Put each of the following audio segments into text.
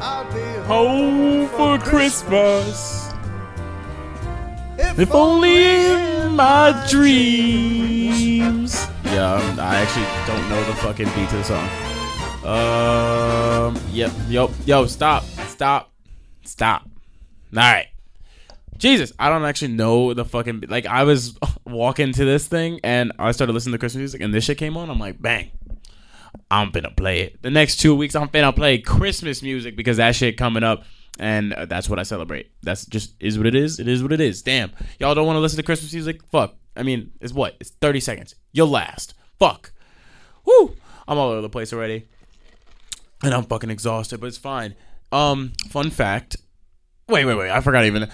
I'll be Home for Christmas. If only in my dreams. Yeah, um, I actually don't know the fucking beat to the song. Um, yep, yep, yo, stop, stop, stop. All right. Jesus, I don't actually know the fucking like. I was walking to this thing and I started listening to Christmas music and this shit came on. I'm like, bang, I'm finna play it. The next two weeks, I'm finna play Christmas music because that shit coming up, and uh, that's what I celebrate. That's just is what it is. It is what it is. Damn, y'all don't want to listen to Christmas music? Fuck. I mean, it's what? It's 30 seconds. You'll last. Fuck. Woo. I'm all over the place already, and I'm fucking exhausted, but it's fine. Um, fun fact. Wait, wait, wait. I forgot even.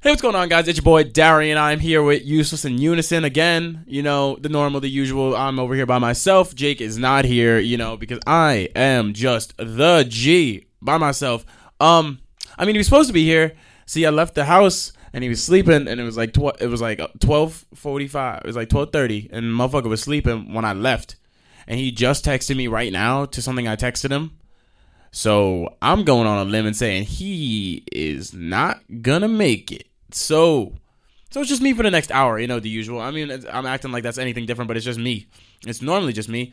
Hey, what's going on, guys? It's your boy Darrian. I'm here with Useless and Unison again. You know, the normal, the usual. I'm over here by myself. Jake is not here, you know, because I am just the G by myself. Um, I mean, he was supposed to be here. See, I left the house and he was sleeping, and it was like tw- it was like twelve forty five. It was like twelve thirty, and motherfucker was sleeping when I left, and he just texted me right now to something I texted him. So I'm going on a limb and saying he is not gonna make it. So, so it's just me for the next hour. You know, the usual. I mean, I'm acting like that's anything different, but it's just me. It's normally just me.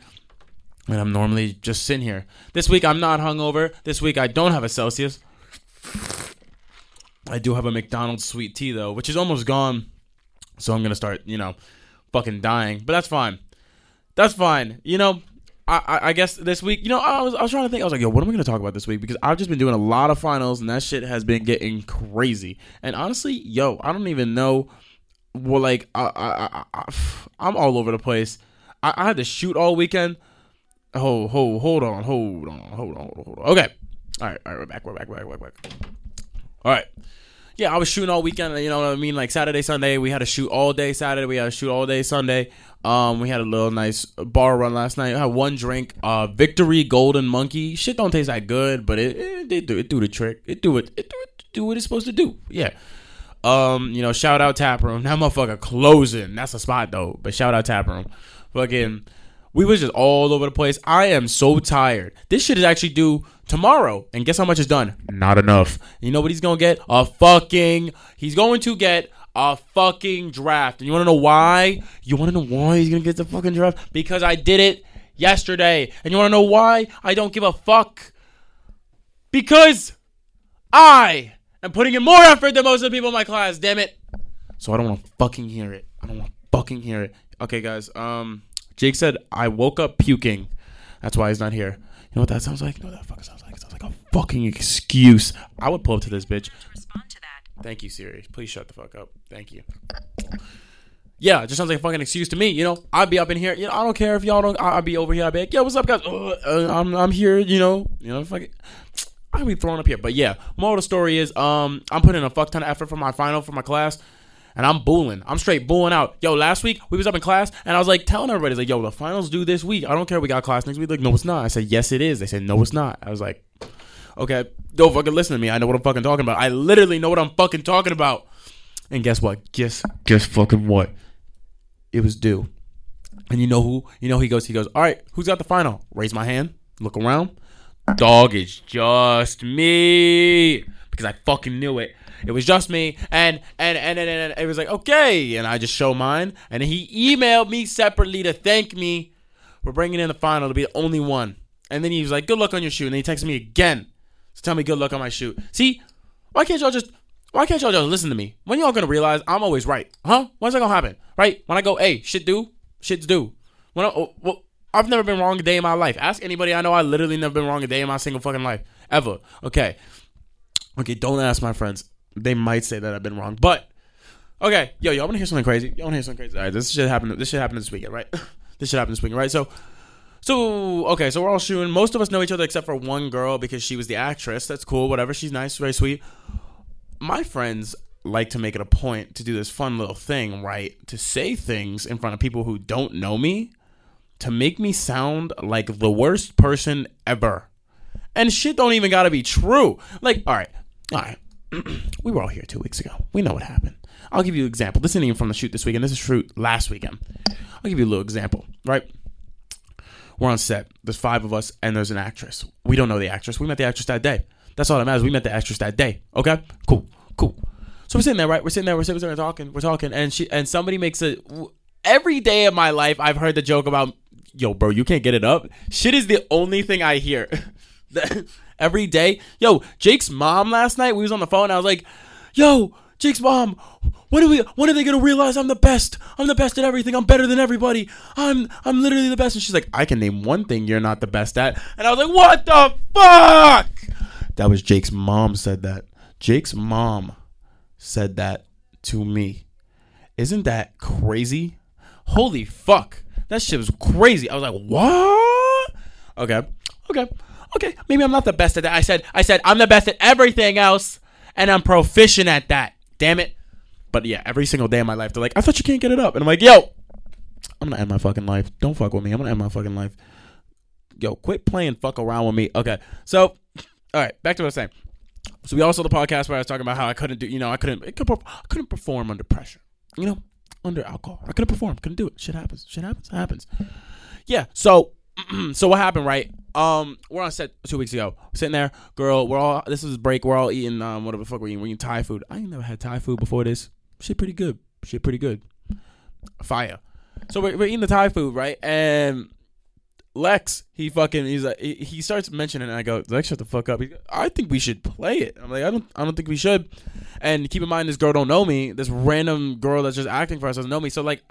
And I'm normally just sitting here. This week I'm not hungover. This week I don't have a Celsius. I do have a McDonald's sweet tea though, which is almost gone. So I'm gonna start, you know, fucking dying. But that's fine. That's fine. You know, I, I, guess this week, you know, I was, I was trying to think. I was like, yo, what am I going to talk about this week? Because I've just been doing a lot of finals, and that shit has been getting crazy. And honestly, yo, I don't even know. Well, like, I, I, I, I'm all over the place. I, I had to shoot all weekend. Hold, hold, hold on, hold on, hold on, hold on. Okay, all right, all right, we're back, we're back, we're back, we're back. All right yeah, I was shooting all weekend. You know what I mean? Like Saturday, Sunday, we had to shoot all day. Saturday, we had to shoot all day. Sunday, um, we had a little nice bar run last night. I had one drink, uh, Victory Golden Monkey. Shit don't taste that good, but it it, it do it do the trick. It do it it do it do what it's supposed to do. Yeah. Um, you know, shout out Tap Room. That motherfucker closing. That's a spot though. But shout out Tap Room. Fucking we was just all over the place. I am so tired. This shit is actually due tomorrow. And guess how much is done? Not enough. You know what he's gonna get? A fucking he's going to get a fucking draft. And you wanna know why? You wanna know why he's gonna get the fucking draft? Because I did it yesterday. And you wanna know why? I don't give a fuck. Because I am putting in more effort than most of the people in my class, damn it. So I don't wanna fucking hear it. I don't wanna fucking hear it. Okay, guys. Um Jake said I woke up puking. That's why he's not here. You know what that sounds like? You know what that fucking sounds like? It sounds like a fucking excuse. I would pull up to this bitch. respond to that. Thank you, Siri. Please shut the fuck up. Thank you. Yeah, it just sounds like a fucking excuse to me. You know, I'd be up in here. You know, I don't care if y'all don't. I'd be over here. I'd be like, yo, what's up, guys? Uh, uh, I'm I'm here. You know, you know, fucking. I'd be thrown up here. But yeah, moral of the story is, um, I'm putting a fuck ton of effort for my final for my class. And I'm booling. I'm straight booling out. Yo, last week we was up in class and I was like telling everybody, like, yo, the finals due this week. I don't care we got class next week. Like, no, it's not. I said, yes, it is. They said, no, it's not. I was like, okay, don't fucking listen to me. I know what I'm fucking talking about. I literally know what I'm fucking talking about. And guess what? Guess guess fucking what? It was due. And you know who? You know he goes. He goes. All right, who's got the final? Raise my hand. Look around. Dog, is just me because I fucking knew it. It was just me, and and and and, and it was like okay, and I just show mine, and he emailed me separately to thank me for bringing in the final to be the only one. And then he was like, "Good luck on your shoot," and he texted me again to tell me good luck on my shoot. See, why can't y'all just why can't y'all just listen to me? When y'all gonna realize I'm always right? Huh? When's that gonna happen? Right? When I go, hey, shit do, shit's do. When I, oh, well, I've never been wrong a day in my life. Ask anybody I know. I literally never been wrong a day in my single fucking life ever. Okay, okay. Don't ask my friends. They might say that I've been wrong, but okay. Yo, y'all wanna hear something crazy? Y'all wanna hear something crazy? All right, this shit happened. This shit happened this weekend, right? this shit happened this weekend, right? So. So okay, so we're all shooting. Most of us know each other except for one girl because she was the actress. That's cool, whatever. She's nice, very sweet. My friends like to make it a point to do this fun little thing, right? To say things in front of people who don't know me to make me sound like the worst person ever. And shit don't even gotta be true. Like, all right, all right. we were all here two weeks ago. We know what happened. I'll give you an example. This isn't even from the shoot this weekend. This is shoot last weekend. I'll give you a little example, right? We're on set. There's five of us, and there's an actress. We don't know the actress. We met the actress that day. That's all that matters. We met the extras that day. Okay, cool, cool. So we're sitting there, right? We're sitting there. We're sitting there talking. We're talking, and she and somebody makes a. Every day of my life, I've heard the joke about, yo, bro, you can't get it up. Shit is the only thing I hear. Every day, yo, Jake's mom last night. We was on the phone. I was like, yo, Jake's mom, when are we? When are they gonna realize I'm the best? I'm the best at everything. I'm better than everybody. I'm I'm literally the best. And she's like, I can name one thing you're not the best at. And I was like, what the fuck? That was Jake's mom said that. Jake's mom said that to me. Isn't that crazy? Holy fuck. That shit was crazy. I was like, what? Okay. Okay. Okay. Maybe I'm not the best at that. I said, I said, I'm the best at everything else, and I'm proficient at that. Damn it. But yeah, every single day of my life, they're like, I thought you can't get it up. And I'm like, yo, I'm gonna end my fucking life. Don't fuck with me. I'm gonna end my fucking life. Yo, quit playing fuck around with me. Okay. So, all right, back to what I was saying. So we also the podcast where I was talking about how I couldn't do, you know, I couldn't, I couldn't perform under pressure, you know, under alcohol. I couldn't perform, couldn't do it. Shit happens. Shit happens. Happens. Yeah. So, so what happened, right? Um, we're on set two weeks ago. Sitting there, girl. We're all. This is break. We're all eating. Um, whatever the fuck we're eating. We're eating Thai food. I ain't never had Thai food before this. Shit, pretty good. Shit, pretty good. Fire. So we're, we're eating the Thai food, right? And Lex, he fucking, he's like, he, starts mentioning, it and I go, Lex, shut the fuck up. He, I think we should play it. I'm like, I don't, I don't think we should. And keep in mind, this girl don't know me. This random girl that's just acting for us doesn't know me. So like,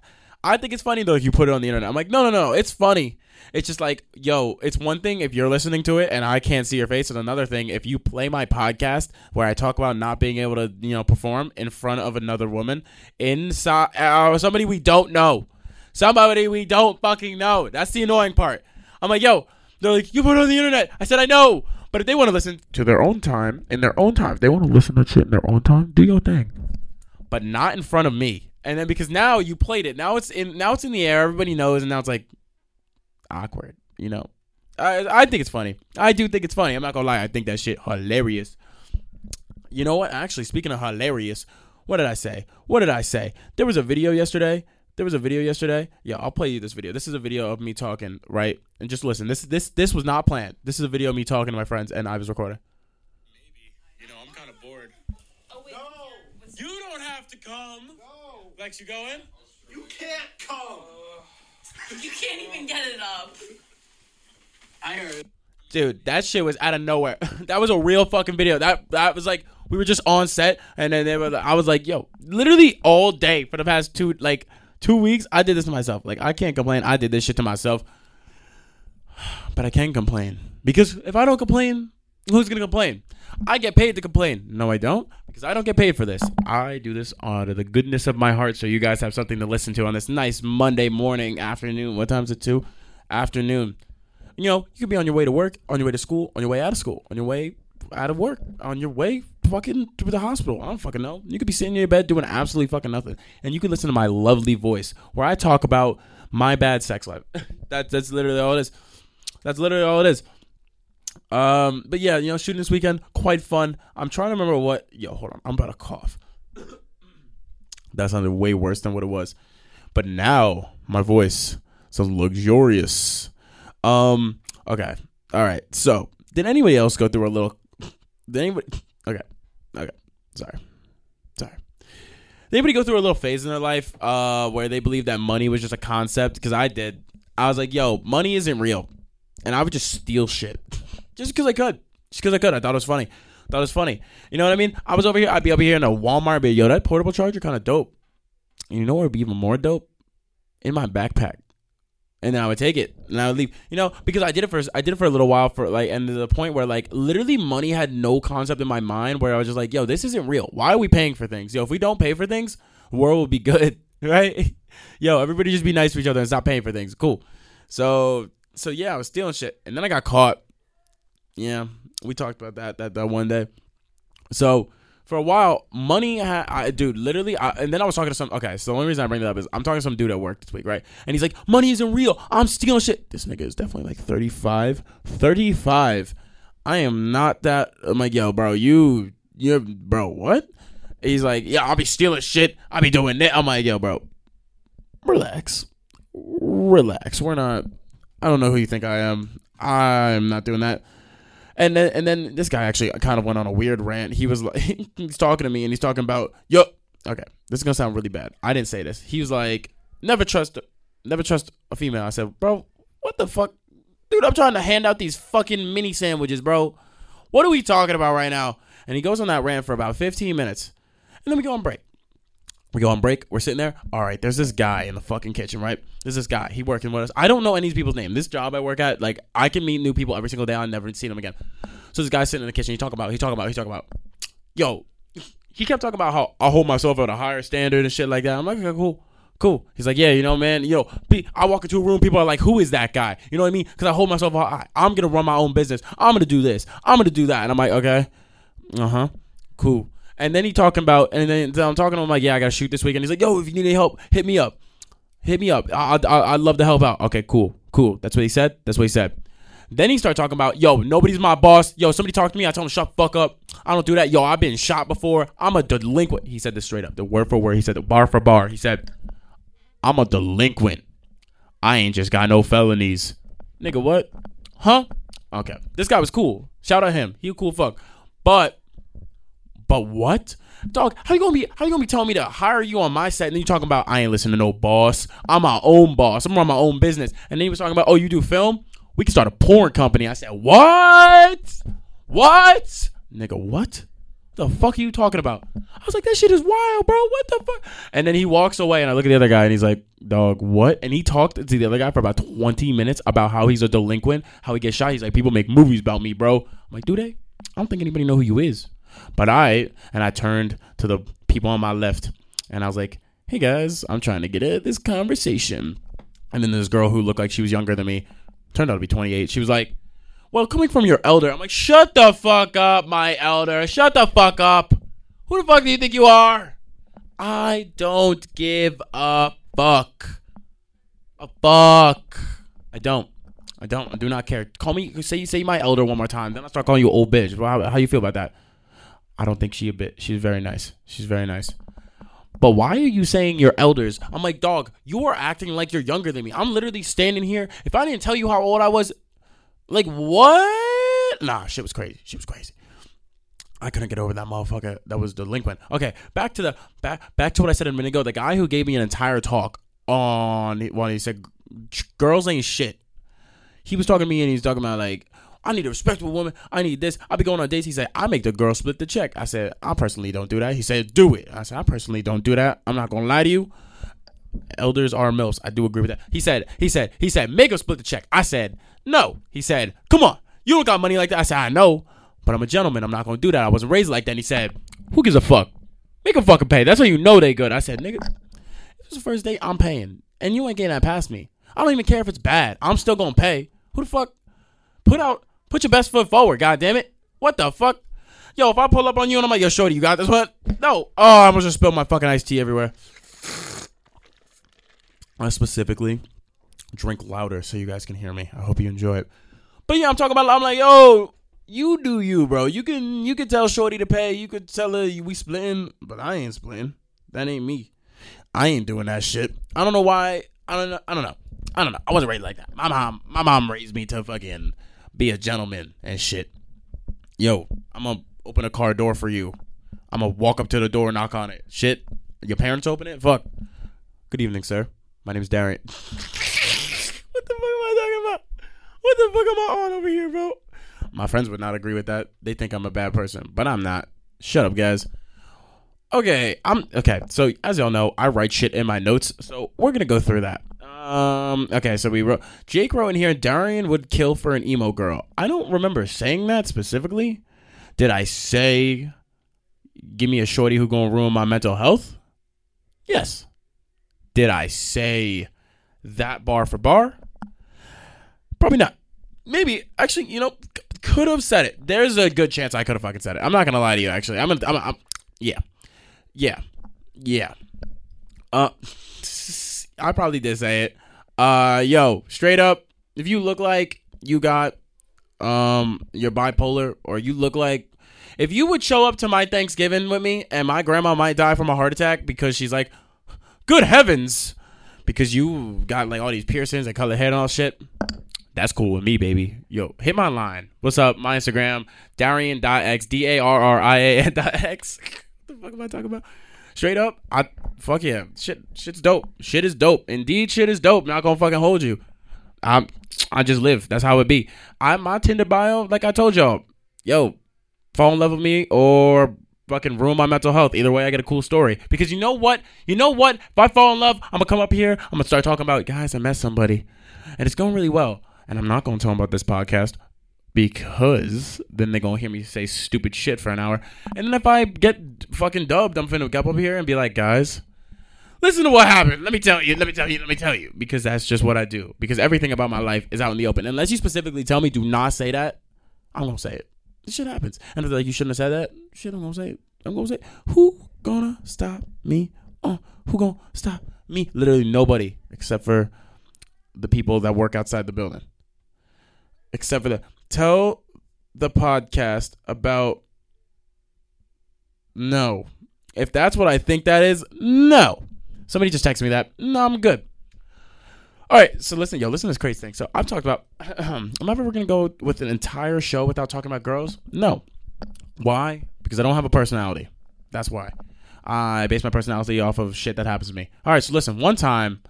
I think it's funny though if you put it on the internet. I'm like, no, no, no, it's funny. It's just like, yo, it's one thing if you're listening to it and I can't see your face, and another thing if you play my podcast where I talk about not being able to, you know, perform in front of another woman inside uh, somebody we don't know, somebody we don't fucking know. That's the annoying part. I'm like, yo, they're like, you put it on the internet. I said, I know, but if they want to listen to their own time, in their own time, if they want to listen to shit in their own time, do your thing, but not in front of me. And then because now you played it, now it's in now it's in the air. Everybody knows, and now it's like awkward. You know, I I think it's funny. I do think it's funny. I'm not gonna lie. I think that shit hilarious. You know what? Actually, speaking of hilarious, what did I say? What did I say? There was a video yesterday. There was a video yesterday. Yeah, I'll play you this video. This is a video of me talking, right? And just listen. This this this was not planned. This is a video of me talking to my friends, and I was recording. Maybe. You know, I'm kind of bored. Oh, wait. You don't have to come. No. Lex, you going? You can't come. You can't even get it up. I heard. Dude, that shit was out of nowhere. that was a real fucking video. That that was like we were just on set, and then they were. I was like, yo, literally all day for the past two like two weeks, I did this to myself. Like I can't complain. I did this shit to myself, but I can complain because if I don't complain, who's gonna complain? I get paid to complain. No, I don't because I don't get paid for this. I do this out of the goodness of my heart, so you guys have something to listen to on this nice Monday morning, afternoon. What time's it? Two afternoon. You know, you could be on your way to work, on your way to school, on your way out of school, on your way out of work, on your way fucking to the hospital. I don't fucking know. You could be sitting in your bed doing absolutely fucking nothing, and you could listen to my lovely voice where I talk about my bad sex life. that's that's literally all it is. That's literally all it is. Um, but yeah, you know, shooting this weekend, quite fun. I'm trying to remember what. Yo, hold on, I'm about to cough. that sounded way worse than what it was, but now my voice sounds luxurious. Um, okay, all right. So, did anybody else go through a little? Did anybody? Okay, okay. Sorry, sorry. Did anybody go through a little phase in their life uh, where they believed that money was just a concept? Because I did. I was like, yo, money isn't real, and I would just steal shit just because I could. Just because I could. I thought it was funny. Thought it was funny. You know what I mean? I was over here. I'd be over here in a Walmart. Be yo, that portable charger kind of dope. And you know what would be even more dope? In my backpack. And then I would take it and I would leave. You know, because I did it for I did it for a little while for like and to the point where like literally money had no concept in my mind where I was just like, yo, this isn't real. Why are we paying for things? Yo, if we don't pay for things, world will be good. Right? Yo, everybody just be nice to each other and stop paying for things. Cool. So so yeah, I was stealing shit. And then I got caught. Yeah, we talked about that that, that one day. So for a while, money, ha- I, dude, literally, I, and then I was talking to some. Okay, so the only reason I bring that up is I'm talking to some dude at work this week, right? And he's like, "Money isn't real. I'm stealing shit." This nigga is definitely like 35, 35. I am not that. I'm like, yo, bro, you, you, bro, what? He's like, yeah, I'll be stealing shit. I'll be doing that. I'm like, yo, bro, relax, relax. We're not. I don't know who you think I am. I'm not doing that. And then and then this guy actually kind of went on a weird rant. He was like he's talking to me and he's talking about yo. Okay, this is gonna sound really bad. I didn't say this. He was like, never trust, never trust a female. I said, bro, what the fuck, dude? I'm trying to hand out these fucking mini sandwiches, bro. What are we talking about right now? And he goes on that rant for about 15 minutes, and then we go on break. We go on break. We're sitting there. All right, there's this guy in the fucking kitchen, right? There's this guy. He working with us. I don't know any of these people's name. This job I work at, like, I can meet new people every single day. I've never seen them again. So this guy sitting in the kitchen. He talk about. He talk about. He talk about. Yo, he kept talking about how I hold myself at a higher standard and shit like that. I'm like, okay, cool. Cool. He's like, yeah, you know, man, yo, I walk into a room, people are like, who is that guy? You know what I mean? Because I hold myself, high. I'm gonna run my own business. I'm gonna do this. I'm gonna do that, and I'm like, okay, uh huh, cool. And then he talking about, and then I'm talking to him like, yeah, I gotta shoot this weekend. He's like, yo, if you need any help, hit me up. Hit me up. I, I, I'd love to help out. Okay, cool, cool. That's what he said. That's what he said. Then he started talking about, yo, nobody's my boss. Yo, somebody talk to me. I told him, shut fuck up. I don't do that. Yo, I've been shot before. I'm a delinquent. He said this straight up, the word for word. He said the bar for bar. He said, I'm a delinquent. I ain't just got no felonies. Nigga, what? Huh? Okay. This guy was cool. Shout out him. He a cool fuck. But, but what? Dog, how you gonna be how you gonna be telling me to hire you on my set and then you talking about I ain't listening to no boss. I'm my own boss. I'm run my own business. And then he was talking about, oh, you do film? We can start a porn company. I said, What? What? Nigga, what? The fuck are you talking about? I was like, that shit is wild, bro. What the fuck? And then he walks away, and I look at the other guy, and he's like, dog, what? And he talked to the other guy for about 20 minutes about how he's a delinquent, how he gets shot. He's like, people make movies about me, bro. I'm like, do they? I don't think anybody know who you is. But I, and I turned to the people on my left, and I was like, hey guys, I'm trying to get at this conversation. And then this girl who looked like she was younger than me turned out to be 28. She was like, well, coming from your elder, I'm like, shut the fuck up, my elder. Shut the fuck up. Who the fuck do you think you are? I don't give a fuck. A fuck. I don't. I don't. I do not care. Call me. Say you say my elder one more time. Then I start calling you old bitch. How, how you feel about that? I don't think she a bit. She's very nice. She's very nice. But why are you saying your elders? I'm like, dog, you are acting like you're younger than me. I'm literally standing here. If I didn't tell you how old I was, like what? Nah, shit was crazy. She was crazy. I couldn't get over that motherfucker that was delinquent. Okay, back to the back back to what I said a minute ago. The guy who gave me an entire talk on when he said girls ain't shit. He was talking to me and he's talking about like I need a respectable woman. I need this. I'll be going on dates. He said, I make the girl split the check. I said, I personally don't do that. He said, do it. I said, I personally don't do that. I'm not gonna lie to you. Elders are milfs. I do agree with that. He said, he said, he said, make her split the check. I said, no. He said, come on. You don't got money like that. I said, I know, but I'm a gentleman. I'm not gonna do that. I wasn't raised like that. And he said, who gives a fuck? Make them fucking pay. That's how you know they good. I said, nigga, this is the first date I'm paying. And you ain't getting that past me. I don't even care if it's bad. I'm still gonna pay. Who the fuck? Put out put your best foot forward, god damn it. What the fuck? Yo, if I pull up on you and I'm like, yo, shorty, you got this one? No. Oh, I'm gonna spill my fucking iced tea everywhere. I specifically drink louder so you guys can hear me. I hope you enjoy it. But yeah, I'm talking about. I'm like, yo, you do you, bro. You can you can tell Shorty to pay. You could tell her we splitting, but I ain't splitting. That ain't me. I ain't doing that shit. I don't know why. I don't know. I don't know. I don't know. I wasn't raised like that. My mom, my mom raised me to fucking be a gentleman and shit. Yo, I'm gonna open a car door for you. I'm gonna walk up to the door, knock on it. Shit, your parents open it? Fuck. Good evening, sir. My name's Darren. what the fuck am I talking about? What the fuck am I on over here, bro? My friends would not agree with that. They think I'm a bad person, but I'm not. Shut up, guys. Okay, I'm okay. So as y'all know, I write shit in my notes, so we're gonna go through that. Um. Okay, so we wrote Jake wrote in here. Darrian would kill for an emo girl. I don't remember saying that specifically. Did I say, "Give me a shorty who gonna ruin my mental health"? Yes. Did I say that bar for bar? Probably not. Maybe actually, you know, could have said it. There's a good chance I could have fucking said it. I'm not gonna lie to you. Actually, I'm. Gonna, I'm, I'm yeah, yeah, yeah. Uh, I probably did say it. Uh, yo, straight up, if you look like you got um you're bipolar or you look like if you would show up to my Thanksgiving with me and my grandma might die from a heart attack because she's like, good heavens, because you got like all these piercings and colored hair and all shit. That's cool with me, baby. Yo, hit my line. What's up? My Instagram, Darrian.x, D A R R I A N dot X. What the fuck am I talking about? Straight up, I fuck yeah. Shit shit's dope. Shit is dope. Indeed, shit is dope. Not gonna fucking hold you. I'm I just live. That's how it be. I my Tinder bio, like I told y'all, yo, fall in love with me or fucking ruin my mental health. Either way, I get a cool story. Because you know what? You know what? If I fall in love, I'm gonna come up here. I'm gonna start talking about guys. I met somebody, and it's going really well. And I'm not gonna tell them about this podcast because then they're gonna hear me say stupid shit for an hour. And then if I get fucking dubbed, I'm finna get up here and be like, guys. Listen to what happened. Let me tell you. Let me tell you. Let me tell you. Because that's just what I do. Because everything about my life is out in the open. Unless you specifically tell me, do not say that. I'm gonna say it. This shit happens. And if they're like, you shouldn't have said that. Shit, I'm gonna say it. I'm gonna say, it. who gonna stop me? Uh, who gonna stop me? Literally nobody except for the people that work outside the building. Except for that. tell the podcast about no. If that's what I think that is, no. Somebody just texted me that. No, I'm good. All right, so listen, yo, listen to this crazy thing. So I've talked about. am I ever gonna go with an entire show without talking about girls? No. Why? Because I don't have a personality. That's why. I base my personality off of shit that happens to me. All right, so listen. One time,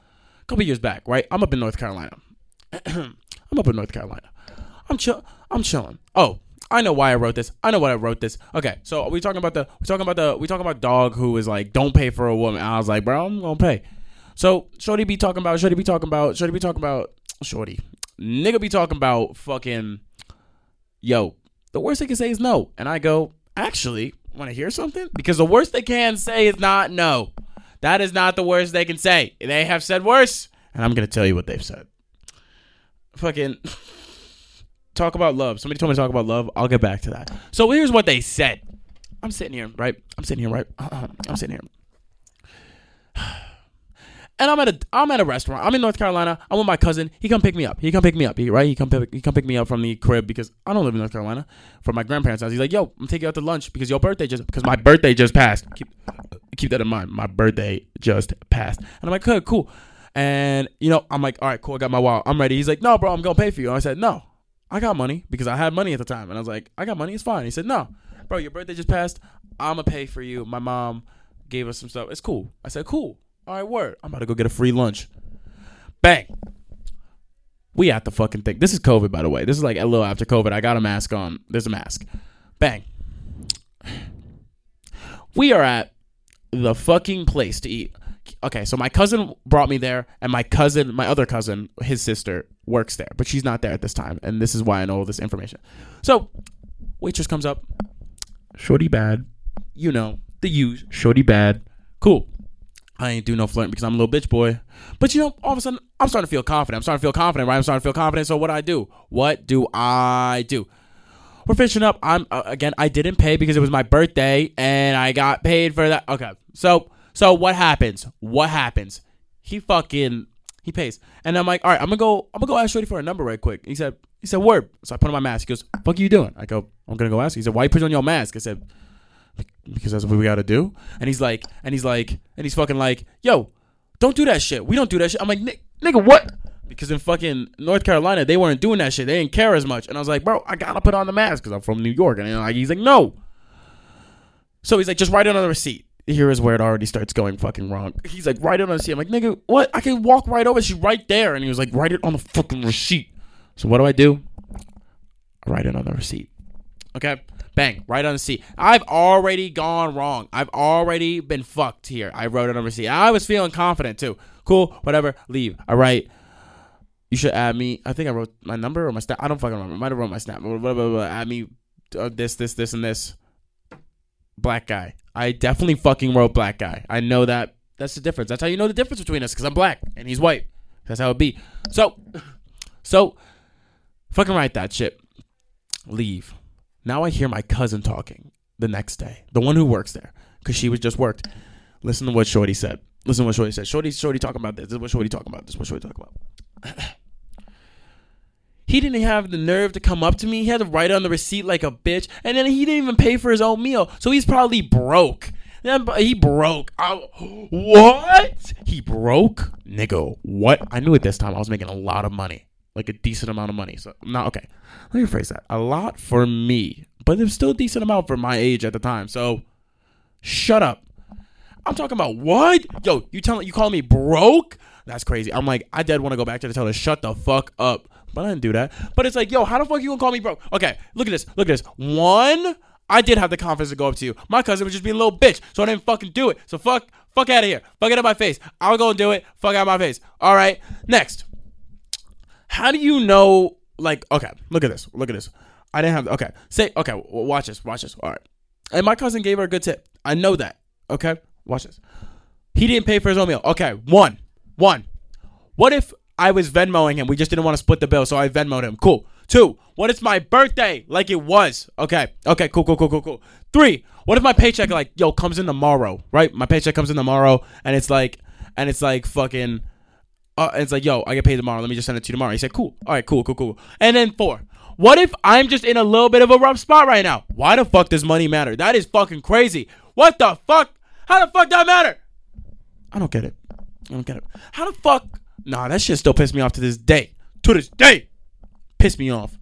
a couple years back, right? I'm up in North Carolina. I'm up in North Carolina. I'm chill. I'm chilling. Oh, I know why I wrote this. I know why I wrote this. Okay, so we talking about the we talking about the we talking about dog who is like don't pay for a woman. I was like, bro, I'm gonna pay. So Shorty be talking about Shorty be talking about Shorty be talking about Shorty. Nigga be talking about fucking yo. The worst they can say is no, and I go actually want to hear something because the worst they can say is not no. That is not the worst they can say. They have said worse, and I'm gonna tell you what they've said. Fucking talk about love. Somebody told me to talk about love. I'll get back to that. So here's what they said. I'm sitting here, right? I'm sitting here, right? I'm sitting here. And I'm at a I'm at a restaurant. I'm in North Carolina. I'm with my cousin. He come pick me up. He come pick me up. He right. He come pick, he come pick me up from the crib because I don't live in North Carolina. From my grandparents' house. He's like, yo, I'm taking you out to lunch because your birthday just because my birthday just passed. Keep keep that in mind. My birthday just passed. And I'm like, "Good, cool. And you know, I'm like, all right, cool. I got my wallet. I'm ready. He's like, no, bro, I'm gonna pay for you. And I said, no, I got money because I had money at the time. And I was like, I got money. It's fine. He said, no, bro, your birthday just passed. I'm gonna pay for you. My mom gave us some stuff. It's cool. I said, cool. All right, word. I'm about to go get a free lunch. Bang. We at the fucking thing. This is COVID, by the way. This is like a little after COVID. I got a mask on. There's a mask. Bang. We are at the fucking place to eat. Okay, so my cousin brought me there, and my cousin, my other cousin, his sister, works there, but she's not there at this time, and this is why I know all this information. So, waitress comes up, shorty bad, you know the use, shorty bad, cool. I ain't do no flirting because I'm a little bitch boy. But you know, all of a sudden, I'm starting to feel confident. I'm starting to feel confident, right? I'm starting to feel confident. So what do I do? What do I do? We're finishing up. I'm uh, again. I didn't pay because it was my birthday, and I got paid for that. Okay, so so what happens? What happens? He fucking he pays, and I'm like, all right, I'm gonna go. I'm gonna go ask Shorty for a number right quick. He said, he said, word. So I put on my mask. He goes, fuck are you doing? I go, I'm gonna go ask. He said, why you put on your mask? I said, because that's what we gotta do. And he's like, and he's like, and he's fucking like, yo, don't do that shit. We don't do that shit. I'm like, nigga, what? Because in fucking North Carolina, they weren't doing that shit. They didn't care as much. And I was like, bro, I gotta put on the mask because I'm from New York. And like, he's like, no. So he's like, just write it on the receipt. Here is where it already starts going fucking wrong. He's like, write it on the receipt. I'm like, nigga, what? I can walk right over. She's right there. And he was like, write it on the fucking receipt. So what do I do? I write it on the receipt. Okay. Bang, right on the receipt. I've already gone wrong. I've already been fucked here. I wrote it on the receipt. I was feeling confident too. Cool, whatever. Leave. All right. You should add me. I think I wrote my number or my snap. I don't fucking remember. I might have wrote my snap. Blah, blah, blah, blah. Add me uh, this, this, this, and this. Black guy. I definitely fucking wrote black guy. I know that. That's the difference. That's how you know the difference between us because I'm black and he's white. That's how it be. So, so, fucking write that shit. Leave. Now I hear my cousin talking the next day, the one who works there, because she was just worked. Listen to what Shorty said. Listen to what Shorty said. Shorty, Shorty talking about this. This is what Shorty talking about. This is what Shorty talking about. He didn't have the nerve to come up to me. He had to write on the receipt like a bitch, and then he didn't even pay for his own meal. So he's probably broke. Then He broke. I- what? He broke, nigga. What? I knew it this time. I was making a lot of money. like a decent amount of money. So not okay. Let me phrase that. A lot for me, but it's still a decent amount for my age at the time. So shut up. I'm talking about what? Yo, you telling you call me broke? That's crazy. I'm like, I dead want to go back to the tell her shut the fuck up. But I didn't do that. But it's like, yo, how the fuck you gonna call me broke? Okay, look at this. Look at this. One, I did have the confidence to go up to you. My cousin was just being a little bitch, so I didn't fucking do it. So fuck, fuck out of here. Fuck out of my face. I'll go and do it. Fuck out of my face. All right. Next. How do you know? Like, okay, look at this. Look at this. I didn't have. Okay, say. Okay, watch this. Watch this. All right. And my cousin gave her a good tip. I know that. Okay, watch this. He didn't pay for his own meal. Okay, one, one. What if I was Venmoing him? We just didn't want to split the bill, so I Venmoed him. Cool. Two. What if my birthday, like it was? Okay. Okay. Cool. Cool. Cool. Cool. Cool. Three. What if my paycheck like yo comes in tomorrow? Right. My paycheck comes in tomorrow, and it's like, and it's like fucking. Uh, it's like, yo, I get paid tomorrow. Let me just send it to you tomorrow. He said, cool. All right, cool, cool, cool. And then four. What if I'm just in a little bit of a rough spot right now? Why the fuck does money matter? That is fucking crazy. What the fuck? How the fuck that matter? I don't get it. I don't get it. How the fuck? Nah, that shit still pisses me off to this day. To this day, pissed me off.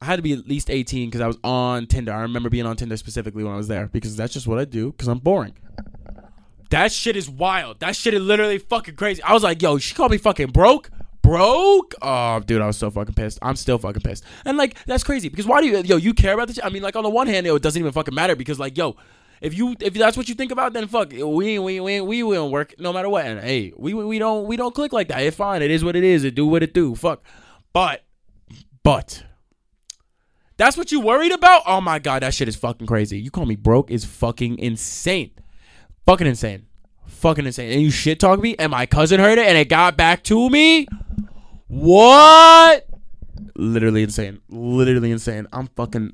I had to be at least 18 because I was on Tinder. I remember being on Tinder specifically when I was there because that's just what I do because I'm boring. That shit is wild. That shit is literally fucking crazy. I was like, yo, she called me fucking broke. Broke? Oh, dude, I was so fucking pissed. I'm still fucking pissed. And like, that's crazy because why do you, yo, you care about this? shit? I mean, like, on the one hand, yo, it doesn't even fucking matter because, like, yo, if you if that's what you think about, then fuck, we we we we will work no matter what. And hey, we we don't we don't click like that. It's fine. It is what it is. It do what it do. Fuck. But but that's what you worried about? Oh my god, that shit is fucking crazy. You call me broke is fucking insane. Fucking insane. Fucking insane. And you shit talk me, and my cousin heard it, and it got back to me. What? Literally insane. Literally insane. I'm fucking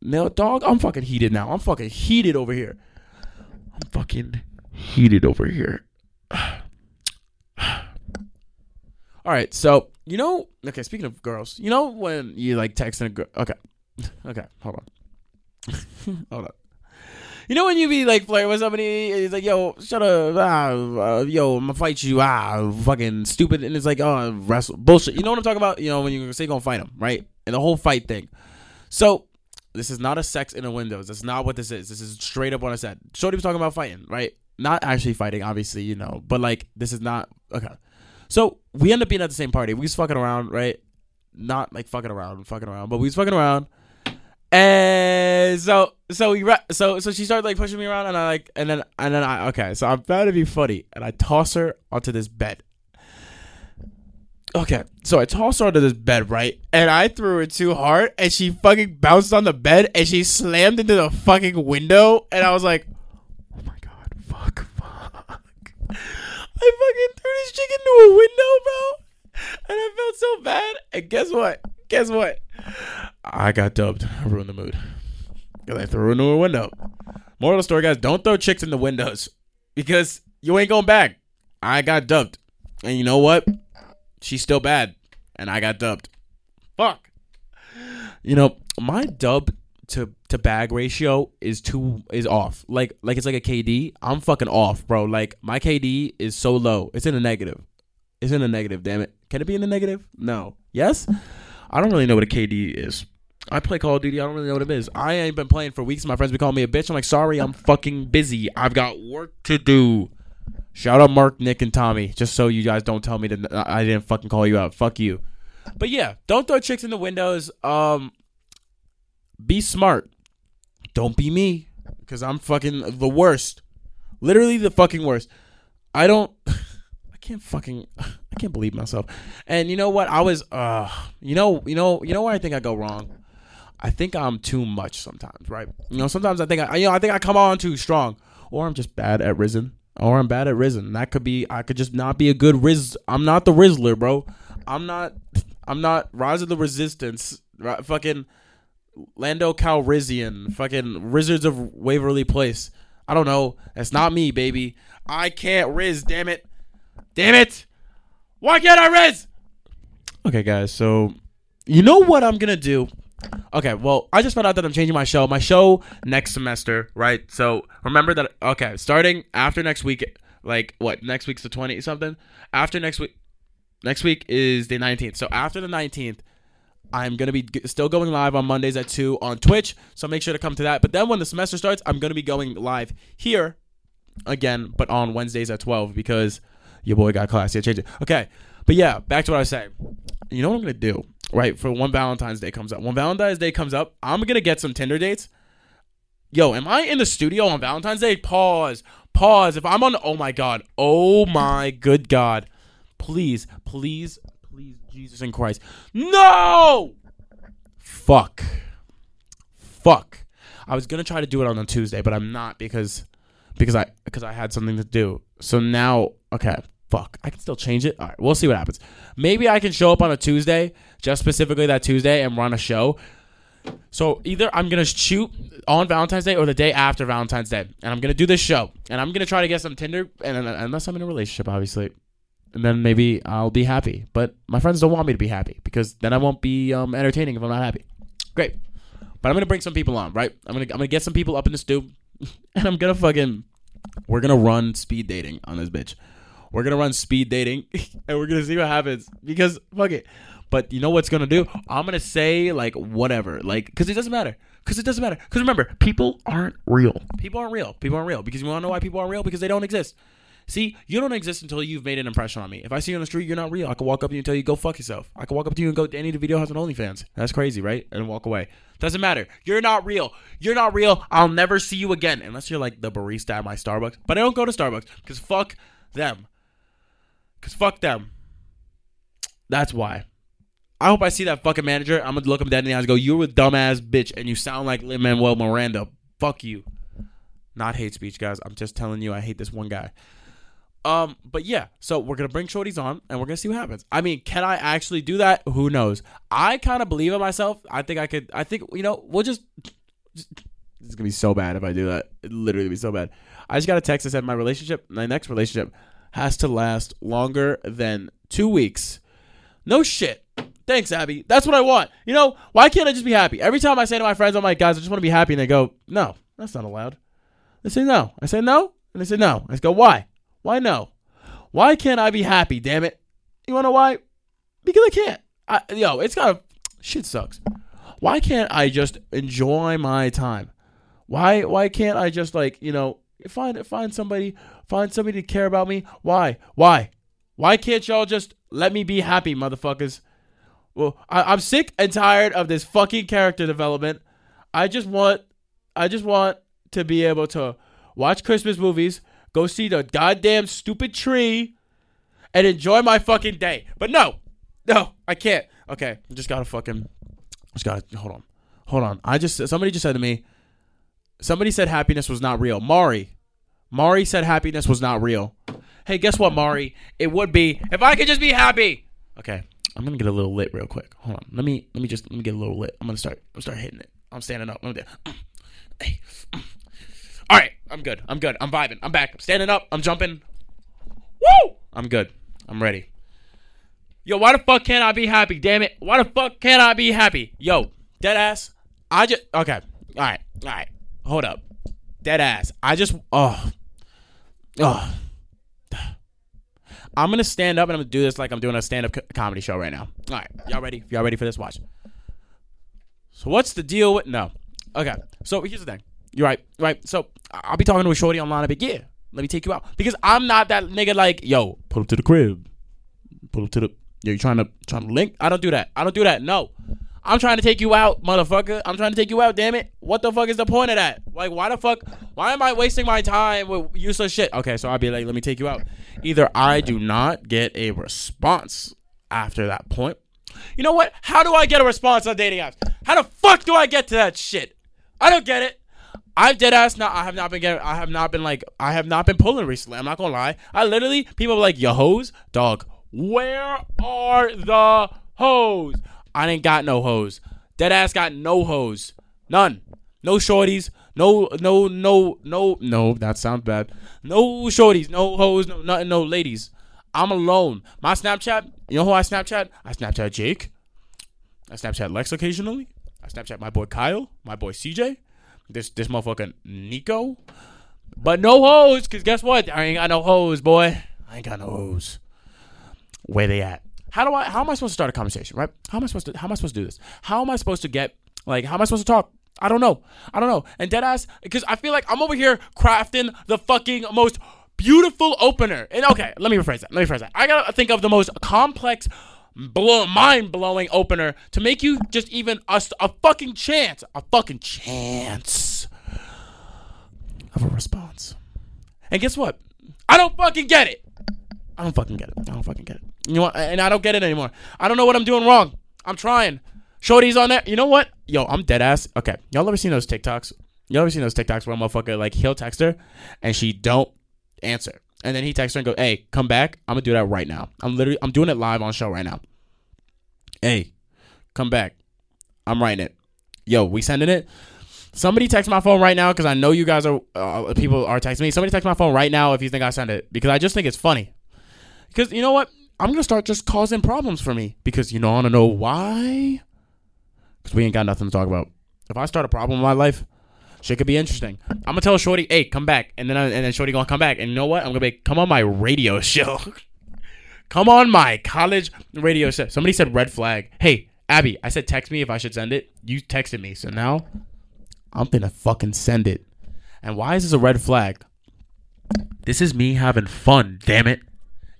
no dog. I'm fucking heated now. I'm fucking heated over here. I'm fucking heated over here. All right, so you know, okay. Speaking of girls, you know when you like texting a girl. Okay, okay, hold on, hold on. You know when you be like flirting with somebody, he's like, "Yo, shut up, ah, uh, yo, I'm gonna fight you, ah, fucking stupid," and it's like, "Oh, wrestle bullshit." You know what I'm talking about? You know when you say you're gonna fight him, right? And the whole fight thing. So this is not a sex in the windows. That's not what this is. This is straight up what I said. Shorty was talking about fighting, right? Not actually fighting, obviously, you know, but like this is not okay. So we end up being at the same party. We was fucking around, right? Not like fucking around, fucking around, but we was fucking around. And so, so we, ra- so, so she started like pushing me around, and I like, and then, and then I, okay, so I'm trying to be funny, and I toss her onto this bed. Okay, so I tossed her onto this bed, right? And I threw her too hard, and she fucking bounced on the bed, and she slammed into the fucking window, and I was like, oh my god, fuck, fuck. I fucking threw this chick into a window, bro. And I felt so bad. And guess what? Guess what? I got dubbed. I ruined the mood. Because I threw her into a window. Moral of the story, guys, don't throw chicks in the windows. Because you ain't going back. I got dubbed. And you know what? She's still bad. And I got dubbed. Fuck. You know, my dub to to bag ratio is too is off. Like like it's like a KD. I'm fucking off, bro. Like my KD is so low. It's in a negative. It's in a negative. Damn it. Can it be in the negative? No. Yes. I don't really know what a KD is. I play Call of Duty. I don't really know what it is. I ain't been playing for weeks. My friends be calling me a bitch. I'm like, sorry, I'm fucking busy. I've got work to do. Shout out Mark, Nick, and Tommy. Just so you guys don't tell me that I didn't fucking call you out. Fuck you. But yeah, don't throw chicks in the windows. Um, be smart. Don't be me, because I'm fucking the worst. Literally the fucking worst. I don't. I can't fucking. I can't believe myself. And you know what? I was. Uh. You know. You know. You know where I think I go wrong. I think I'm too much sometimes, right? You know, sometimes I think I, you know, I think I come on too strong, or I'm just bad at risen, or I'm bad at risen. That could be, I could just not be a good riz. I'm not the Rizzler, bro. I'm not, I'm not Rise of the Resistance. Right, fucking Lando Calrissian, fucking Wizards of Waverly Place. I don't know. That's not me, baby. I can't riz. Damn it. Damn it. Why can't I riz? Okay, guys. So, you know what I'm gonna do? Okay, well, I just found out that I'm changing my show. My show next semester, right? So remember that. Okay, starting after next week, like what? Next week's the 20 something. After next week, Next week is the 19th. So after the 19th, I'm gonna be g- still going live on Mondays at two on Twitch. So make sure to come to that. But then when the semester starts, I'm gonna be going live here again, but on Wednesdays at 12 because your boy got class. Yeah, change it. Okay, but yeah, back to what I was saying. You know what I'm gonna do, right? For when Valentine's Day comes up, when Valentine's Day comes up, I'm gonna get some Tinder dates. Yo, am I in the studio on Valentine's Day? Pause. Pause. If I'm on, oh my god, oh my good god, please, please, please, Jesus and Christ, no. Fuck. Fuck. I was gonna try to do it on a Tuesday, but I'm not because because I because I had something to do. So now, okay, fuck. I can still change it. All right, we'll see what happens. Maybe I can show up on a Tuesday, just specifically that Tuesday, and run a show. So either I'm gonna shoot on Valentine's Day or the day after Valentine's Day, and I'm gonna do this show, and I'm gonna try to get some Tinder, and and- unless I'm in a relationship, obviously, and then maybe I'll be happy. But my friends don't want me to be happy because then I won't be um, entertaining if I'm not happy. Great, but I'm gonna bring some people on, right? I'm gonna I'm gonna get some people up in the stew, and I'm gonna fucking we're gonna run speed dating on this bitch. We're gonna run speed dating, and we're gonna see what happens because fuck it. But you know what's gonna do? I'm gonna say like whatever, like because it doesn't matter. Because it doesn't matter. Because remember, people aren't real. People aren't real. People aren't real. Because you want to know why people aren't real? Because they don't exist. See, you don't exist until you've made an impression on me. If I see you on the street, you're not real. I can walk up to you and tell you go fuck yourself. I can walk up to you and go, Danny DeVito has an OnlyFans. That's crazy, right? And walk away. Doesn't matter. You're not real. You're not real. I'll never see you again unless you're like the barista at my Starbucks. But I don't go to Starbucks because fuck them. Because fuck them. That's why. I hope I see that fucking manager. I'm gonna look him dead in the eyes and go, You're a dumbass bitch and you sound like Lin Manuel Miranda. Fuck you. Not hate speech, guys. I'm just telling you I hate this one guy. Um, but yeah, so we're gonna bring shorties on and we're gonna see what happens. I mean, can I actually do that? Who knows? I kind of believe in myself. I think I could. I think you know. We'll just. just is gonna be so bad if I do that. It literally be so bad. I just got a text that said my relationship, my next relationship, has to last longer than two weeks. No shit. Thanks, Abby. That's what I want. You know, why can't I just be happy? Every time I say to my friends, I'm like, guys, I just want to be happy. And they go, no, that's not allowed. They say no. I say no. And they say no. I go, why? Why no? Why can't I be happy? Damn it. You want to know why? Because I can't. I, yo, it's of shit sucks. Why can't I just enjoy my time? Why why can't I just like, you know, find find somebody find somebody to care about me? Why? Why? Why can't y'all just let me be happy, motherfuckers? Well, I, I'm sick and tired of this fucking character development. I just want I just want to be able to watch Christmas movies, go see the goddamn stupid tree, and enjoy my fucking day. But no, no, I can't. Okay, I just gotta fucking, just gotta hold on, hold on. I just somebody just said to me, somebody said happiness was not real. Mari, Mari said happiness was not real. Hey, guess what, Mari? It would be if I could just be happy. Okay, I'm gonna get a little lit real quick. Hold on. Let me let me just let me get a little lit. I'm gonna start. I'm start hitting it. I'm standing up. I'm there. Hey. All right, I'm good. I'm good. I'm vibing. I'm back. I'm standing up. I'm jumping. Woo! I'm good. I'm ready. Yo, why the fuck can't I be happy? Damn it. Why the fuck can't I be happy? Yo, dead ass. I just okay. All right. All right. Hold up. Dead ass. I just oh. Oh. I'm gonna stand up and I'm gonna do this like I'm doing a stand-up co- comedy show right now. All right, y'all ready? Y'all ready for this? Watch. So what's the deal with no? Okay, so here's the thing. You're right, right. So I'll be talking to a shorty online. I'll yeah, let me take you out because I'm not that nigga. Like yo, pull up to the crib, pull up to the. Yo, you trying to trying to link? I don't do that. I don't do that. No, I'm trying to take you out, motherfucker. I'm trying to take you out. Damn it! What the fuck is the point of that? Like, why the fuck? Why am I wasting my time with useless shit? Okay, so I'll be like, let me take you out. Either I do not get a response after that point. You know what? How do I get a response on dating apps? How the fuck do I get to that shit? I don't get it. I've dead ass not. I have not been getting. I have not been like. I have not been pulling recently. I'm not gonna lie. I literally people are like, "Yo, hoes, dog. Where are the hoes?" I ain't got no hoes. Dead ass got no hoes. None. No shorties. No. No. No. No. No. That sounds bad. No shorties. No hoes. No nothing. No ladies. I'm alone. My Snapchat. You know who I Snapchat? I Snapchat Jake. I Snapchat Lex occasionally. I Snapchat my boy Kyle. My boy CJ. This this motherfucker Nico. But no hoes, cause guess what? I ain't got no hoes, boy. I ain't got no hoes. Where they at? How do I how am I supposed to start a conversation, right? How am I supposed to how am I supposed to do this? How am I supposed to get like how am I supposed to talk? I don't know. I don't know. And dead ass because I feel like I'm over here crafting the fucking most beautiful opener. And okay, let me rephrase that. Let me rephrase that. I gotta think of the most complex, blow, mind blowing opener to make you just even a, a fucking chance, a fucking chance of a response. And guess what? I don't fucking get it. I don't fucking get it. I don't fucking get it. You what? And I don't get it anymore. I don't know what I'm doing wrong. I'm trying. Shorty's on there. You know what? Yo, I'm dead ass. Okay. Y'all ever seen those TikToks? Y'all ever seen those TikToks where a motherfucker like he'll text her and she don't answer. And then he texts her and go, Hey, come back. I'm gonna do that right now. I'm literally I'm doing it live on show right now. Hey, come back. I'm writing it. Yo, we sending it. Somebody text my phone right now because I know you guys are uh, people are texting me. Somebody text my phone right now if you think I sent it because I just think it's funny. Because you know what? I'm gonna start just causing problems for me because you know I wanna know why. Because we ain't got nothing to talk about. If I start a problem in my life, shit could be interesting. I'm gonna tell Shorty, hey, come back, and then I, and then Shorty gonna come back, and you know what? I'm gonna be come on my radio show. come on my college radio show. Somebody said red flag. Hey, Abby, I said text me if I should send it. You texted me, so now I'm gonna fucking send it. And why is this a red flag? This is me having fun, damn it.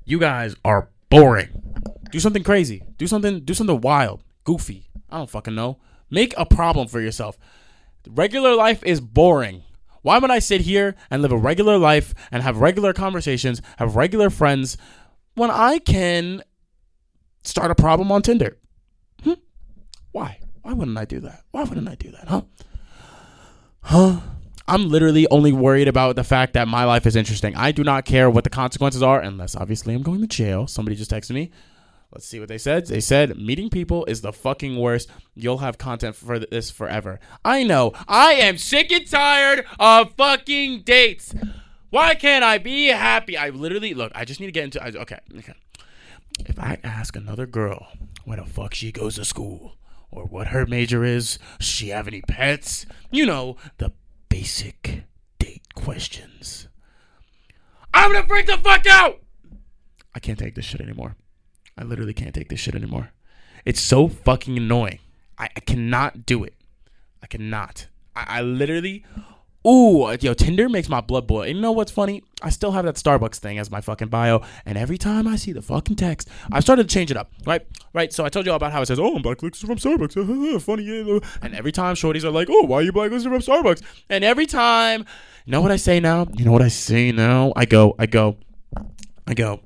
You guys are boring. Do something crazy. Do something do something wild, goofy. I don't fucking know. Make a problem for yourself. Regular life is boring. Why would I sit here and live a regular life and have regular conversations, have regular friends when I can start a problem on Tinder? Hmm? Why? Why wouldn't I do that? Why wouldn't I do that, huh? Huh? I'm literally only worried about the fact that my life is interesting. I do not care what the consequences are, unless obviously I'm going to jail. Somebody just texted me. Let's see what they said. They said meeting people is the fucking worst. You'll have content for this forever. I know. I am sick and tired of fucking dates. Why can't I be happy? I literally look. I just need to get into. I, okay, okay. If I ask another girl where the fuck she goes to school or what her major is, she have any pets? You know the basic date questions. I'm gonna freak the fuck out. I can't take this shit anymore. I literally can't take this shit anymore. It's so fucking annoying. I, I cannot do it. I cannot. I, I literally. Ooh, yo, Tinder makes my blood boil. And you know what's funny? I still have that Starbucks thing as my fucking bio, and every time I see the fucking text, I've started to change it up, right? Right. So I told you all about how it says, "Oh, I'm blacklisted from Starbucks." funny, yeah. And every time shorties are like, "Oh, why are you blacklisted from Starbucks?" And every time, you know what I say now? You know what I say now? I go, I go, I go.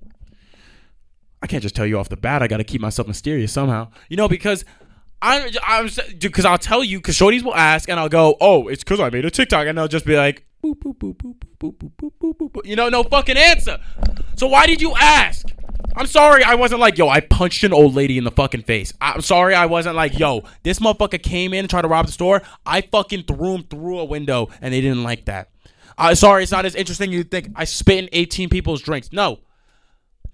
I can't just tell you off the bat. I got to keep myself mysterious somehow. You know, because I'm, I'm, because I'll tell you, because shorties will ask, and I'll go, oh, it's because I made a TikTok, and they'll just be like, boop, boop, boop, boop, boop, boop, boop, boop, boop, boop. you know, no fucking answer. So why did you ask? I'm sorry, I wasn't like, yo, I punched an old lady in the fucking face. I'm sorry, I wasn't like, yo, this motherfucker came in and tried to rob the store. I fucking threw him through a window, and they didn't like that. Uh, sorry, it's not as interesting you think. I spit in 18 people's drinks. No.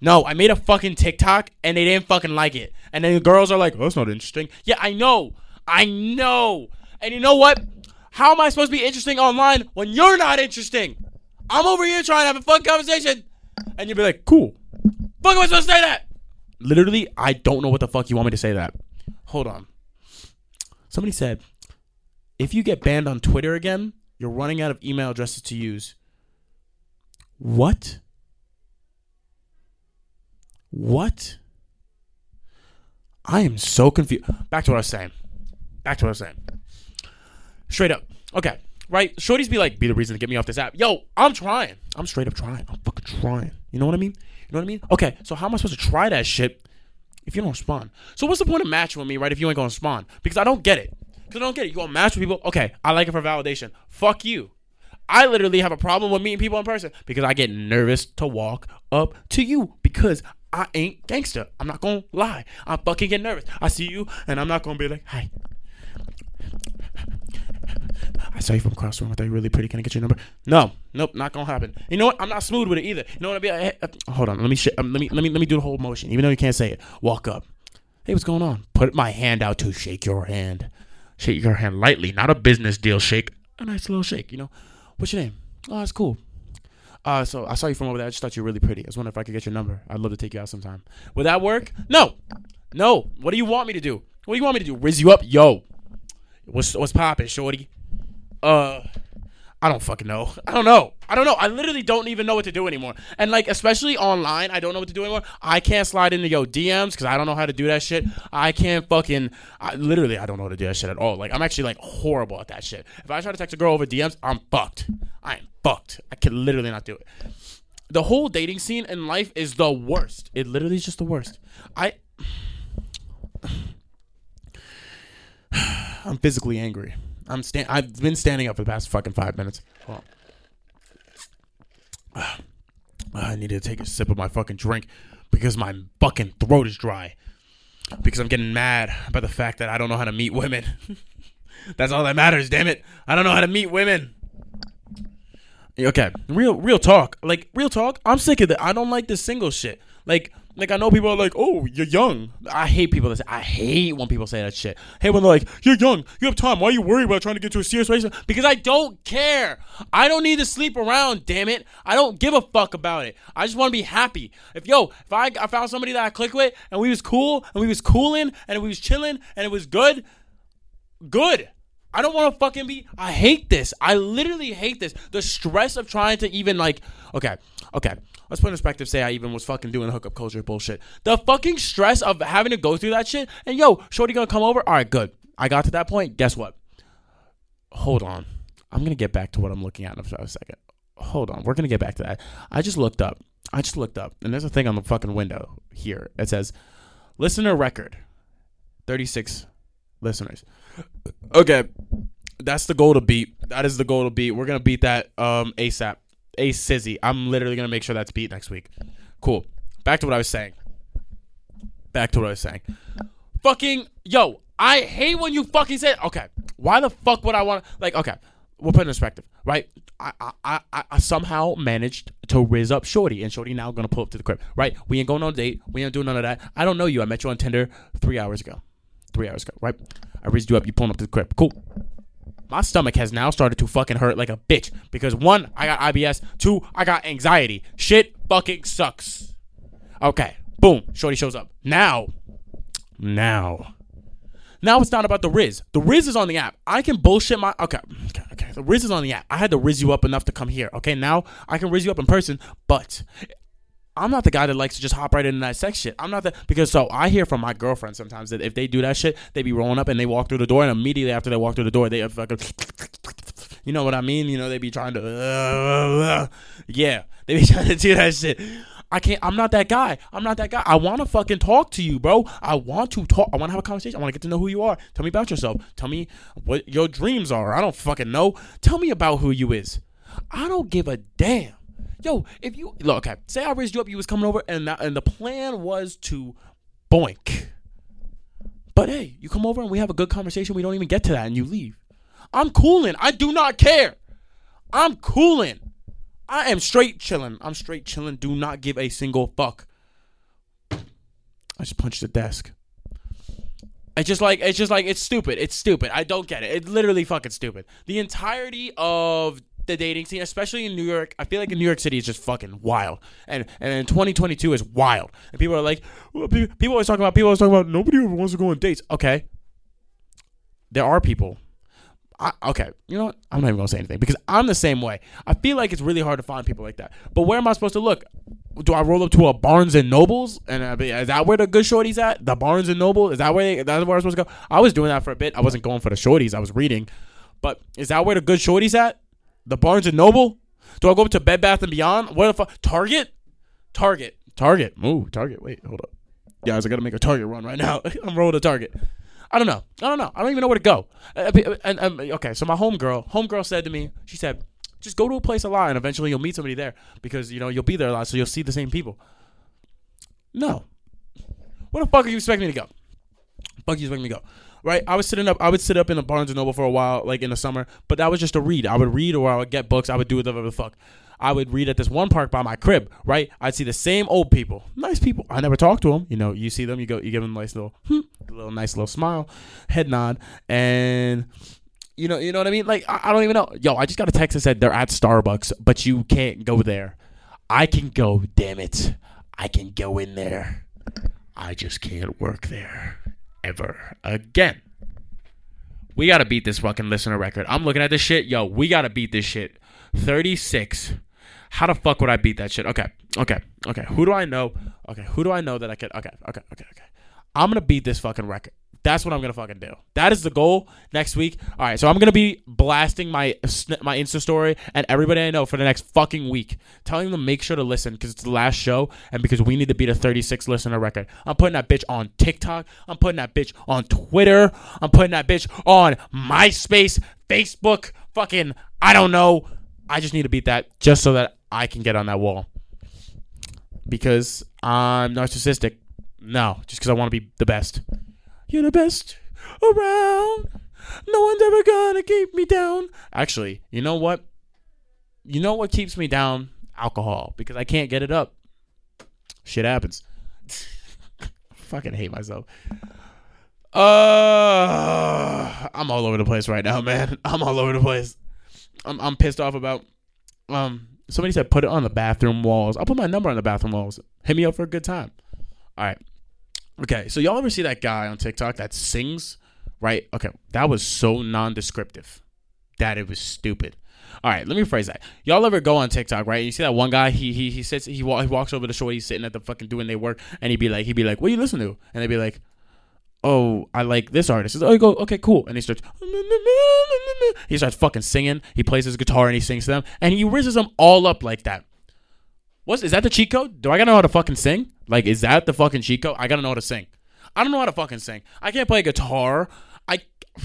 No, I made a fucking TikTok and they didn't fucking like it. And then the girls are like, oh, that's not interesting. Yeah, I know. I know. And you know what? How am I supposed to be interesting online when you're not interesting? I'm over here trying to have a fun conversation. And you'll be like, cool. Fuck am I supposed to say that? Literally, I don't know what the fuck you want me to say that. Hold on. Somebody said, if you get banned on Twitter again, you're running out of email addresses to use. What? What? I am so confused. Back to what I was saying. Back to what I was saying. Straight up. Okay. Right? Shorties be like, be the reason to get me off this app. Yo, I'm trying. I'm straight up trying. I'm fucking trying. You know what I mean? You know what I mean? Okay, so how am I supposed to try that shit if you don't spawn? So what's the point of matching with me, right, if you ain't gonna spawn. Because I don't get it. Because I don't get it. You gonna match with people? Okay, I like it for validation. Fuck you. I literally have a problem with meeting people in person because I get nervous to walk up to you because I ain't gangster. I'm not gonna lie. I fucking get nervous. I see you and I'm not gonna be like, hi. I saw you from across the room. I thought you were really pretty. Can I get your number? No, nope, not gonna happen. You know what? I'm not smooth with it either. You know what I mean? Hey, uh, hold on. Let me sh- um, let me let me let me do the whole motion, even though you can't say it. Walk up. Hey, what's going on? Put my hand out to shake your hand. Shake your hand lightly, not a business deal shake. A nice little shake. You know. What's your name? Oh, that's cool. Uh, so I saw you from over there. I just thought you were really pretty. I was wondering if I could get your number. I'd love to take you out sometime. Would that work? No, no. What do you want me to do? What do you want me to do? Riz you up, yo? What's what's poppin', shorty? Uh, I don't fucking know. I don't know. I don't know. I literally don't even know what to do anymore. And like, especially online, I don't know what to do anymore. I can't slide into yo DMs because I don't know how to do that shit. I can't fucking. I, literally, I don't know how to do that shit at all. Like, I'm actually like horrible at that shit. If I try to text a girl over DMs, I'm fucked. I am fucked. I can literally not do it. The whole dating scene in life is the worst. It literally is just the worst. I. I'm physically angry. I'm stand. I've been standing up for the past fucking five minutes. Hold on. I need to take a sip of my fucking drink because my fucking throat is dry. Because I'm getting mad by the fact that I don't know how to meet women. That's all that matters. Damn it! I don't know how to meet women. Okay, real real talk. Like real talk. I'm sick of that. I don't like this single shit. Like like I know people are like, oh, you're young. I hate people that say. I hate when people say that shit. Hey, when they're like, you're young, you have time. Why are you worried about trying to get to a serious relationship? Because I don't care. I don't need to sleep around. Damn it. I don't give a fuck about it. I just want to be happy. If yo, if I, I found somebody that I click with and we was cool and we was cooling and we was chilling and it was good, good. I don't want to fucking be. I hate this. I literally hate this. The stress of trying to even like. Okay, okay. Let's put in perspective. Say I even was fucking doing a hookup culture bullshit. The fucking stress of having to go through that shit. And yo, shorty gonna come over. All right, good. I got to that point. Guess what? Hold on. I'm gonna get back to what I'm looking at in a second. Hold on. We're gonna get back to that. I just looked up. I just looked up, and there's a thing on the fucking window here. It says, "Listener record, 36 listeners." Okay, that's the goal to beat. That is the goal to beat. We're gonna beat that um ASAP. A Sizzy. I'm literally gonna make sure that's beat next week. Cool. Back to what I was saying. Back to what I was saying. Fucking yo, I hate when you fucking say okay. Why the fuck would I want like okay? We'll put in perspective, right? I, I, I, I somehow managed to riz up Shorty, and Shorty now gonna pull up to the crib, right? We ain't going on a date. We ain't doing none of that. I don't know you. I met you on Tinder three hours ago. Three hours ago, right? I rizzed you up. You pulling up to the crib. Cool my stomach has now started to fucking hurt like a bitch because one, I got IBS, two, I got anxiety. Shit fucking sucks. Okay, boom, Shorty shows up. Now, now, now it's not about the Riz. The Riz is on the app. I can bullshit my okay, okay, okay. The Riz is on the app. I had to Riz you up enough to come here. Okay, now I can Riz you up in person, but I'm not the guy that likes to just hop right into that sex shit. I'm not that because so I hear from my girlfriend sometimes that if they do that shit, they be rolling up and they walk through the door, and immediately after they walk through the door, they fucking, you know what I mean? You know they be trying to, uh, yeah, they be trying to do that shit. I can't. I'm not that guy. I'm not that guy. I want to fucking talk to you, bro. I want to talk. I want to have a conversation. I want to get to know who you are. Tell me about yourself. Tell me what your dreams are. I don't fucking know. Tell me about who you is. I don't give a damn. Yo, if you look, okay, say I raised you up, you was coming over, and that, and the plan was to boink. But hey, you come over and we have a good conversation. We don't even get to that, and you leave. I'm cooling. I do not care. I'm cooling. I am straight chilling. I'm straight chilling. Do not give a single fuck. I just punched the desk. It's just like it's just like it's stupid. It's stupid. I don't get it. It's literally fucking stupid. The entirety of the dating scene, especially in New York. I feel like in New York City is just fucking wild, and and 2022 is wild. And people are like, well, people always talk about people always talk about nobody ever wants to go on dates. Okay, there are people. I, okay, you know what? I'm not even gonna say anything because I'm the same way. I feel like it's really hard to find people like that. But where am I supposed to look? Do I roll up to a Barnes and Nobles and uh, is that where the good shorties at? The Barnes and Noble is that where they, that's where I'm supposed to go? I was doing that for a bit. I wasn't going for the shorties. I was reading, but is that where the good shorties at? The Barnes and Noble? Do I go up to Bed Bath and Beyond? What the fuck? Target? Target. Target. Ooh, Target. Wait, hold up. Guys, I gotta make a Target run right now. I'm rolling a Target. I don't know. I don't know. I don't even know where to go. Uh, uh, uh and, and, okay, so my homegirl, homegirl said to me, she said, just go to a place a lot and eventually you'll meet somebody there because you know you'll be there a lot, so you'll see the same people. No. Where the fuck are you expecting me to go? Fuck you expecting me to go? Right? I was sitting up. I would sit up in a Barnes and Noble for a while, like in the summer. But that was just to read. I would read, or I would get books. I would do whatever the fuck. I would read at this one park by my crib, right? I'd see the same old people, nice people. I never talked to them. You know, you see them, you go, you give them a nice little, hmm, little nice little smile, head nod, and You know, you know what I mean? Like I, I don't even know. Yo, I just got a text that said they're at Starbucks, but you can't go there. I can go, damn it. I can go in there. I just can't work there ever again. We gotta beat this fucking listener record. I'm looking at this shit. Yo, we gotta beat this shit. 36. How the fuck would I beat that shit? Okay, okay, okay. Who do I know? Okay, who do I know that I could? Okay, okay, okay, okay. I'm gonna beat this fucking record. That's what I'm gonna fucking do. That is the goal next week. All right, so I'm gonna be blasting my my Insta story and everybody I know for the next fucking week, telling them make sure to listen because it's the last show and because we need to beat a 36 listener record. I'm putting that bitch on TikTok. I'm putting that bitch on Twitter. I'm putting that bitch on MySpace, Facebook, fucking I don't know. I just need to beat that just so that I can get on that wall because I'm narcissistic. No, just because I want to be the best. You're the best around. No one's ever gonna keep me down. Actually, you know what? You know what keeps me down? Alcohol, because I can't get it up. Shit happens. Fucking hate myself. Uh, I'm all over the place right now, man. I'm all over the place. I'm I'm pissed off about. Um, somebody said put it on the bathroom walls. I'll put my number on the bathroom walls. Hit me up for a good time. All right. Okay, so y'all ever see that guy on TikTok that sings? Right? Okay, that was so non-descriptive that it was stupid. All right, let me phrase that. Y'all ever go on TikTok, right? You see that one guy? He he he sits he, wa- he walks over the shore. He's sitting at the fucking doing their work, and he'd be like he'd be like, "What you listen to?" And they'd be like, "Oh, I like this artist." Like, oh, you go okay, cool. And he starts he starts fucking singing. He plays his guitar and he sings to them, and he rizzes them all up like that. What's is that the cheat code? Do I gotta know how to fucking sing? Like, is that the fucking cheat code? I gotta know how to sing. I don't know how to fucking sing. I can't play guitar. I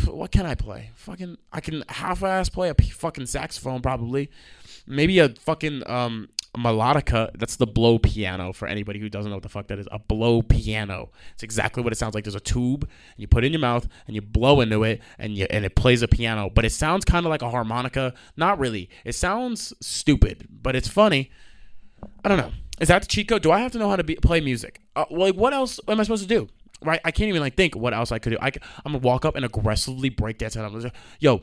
what can I play? Fucking I can half-ass play a fucking saxophone probably. Maybe a fucking um melodica. That's the blow piano for anybody who doesn't know what the fuck that is. A blow piano. It's exactly what it sounds like. There's a tube and you put it in your mouth and you blow into it and you and it plays a piano, but it sounds kind of like a harmonica. Not really. It sounds stupid, but it's funny. I don't know. Is that the cheat code? Do I have to know how to be, play music? Uh, like, what else am I supposed to do? Right? I can't even like think what else I could do. I, am gonna walk up and aggressively break I'm like, yo,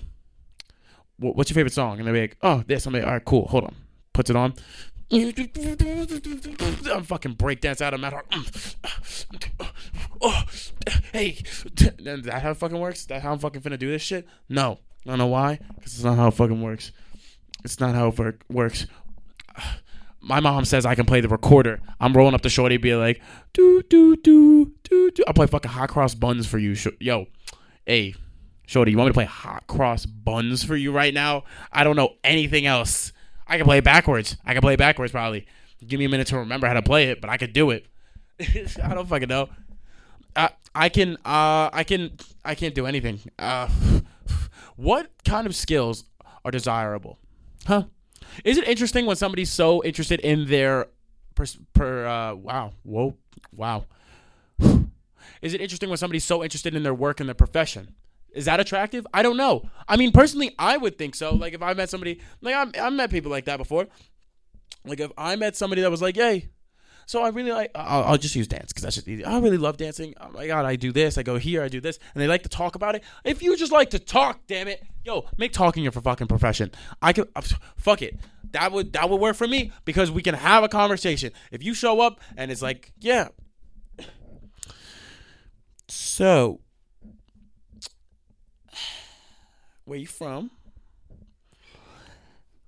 wh- what's your favorite song? And they're like, oh, this. I'm like, all right, cool. Hold on. Puts it on. I'm fucking breakdance out of my. Oh, hey, is that how it fucking works? Is that how I'm fucking finna do this shit? No, I don't know why. Because it's not how it fucking works. It's not how it work- works my mom says I can play the recorder. I'm rolling up the Shorty, be like, do do do do do. I'll play fucking hot cross buns for you, yo. Hey, Shorty, you want me to play hot cross buns for you right now? I don't know anything else. I can play it backwards. I can play backwards probably. Give me a minute to remember how to play it, but I could do it. I don't fucking know. I I can uh I can I can't do anything. Uh, what kind of skills are desirable? Huh? Is it interesting when somebody's so interested in their per, per uh, wow, whoa, wow? Is it interesting when somebody's so interested in their work and their profession? Is that attractive? I don't know. I mean, personally, I would think so. Like if I met somebody, like I I met people like that before. Like if I met somebody that was like, "Yay." So I really like. I'll, I'll just use dance because that's just easy. I really love dancing. Oh my god, I do this. I go here. I do this, and they like to talk about it. If you just like to talk, damn it, yo, make talking your fucking profession. I could uh, fuck it. That would that would work for me because we can have a conversation. If you show up and it's like, yeah. So, where you from?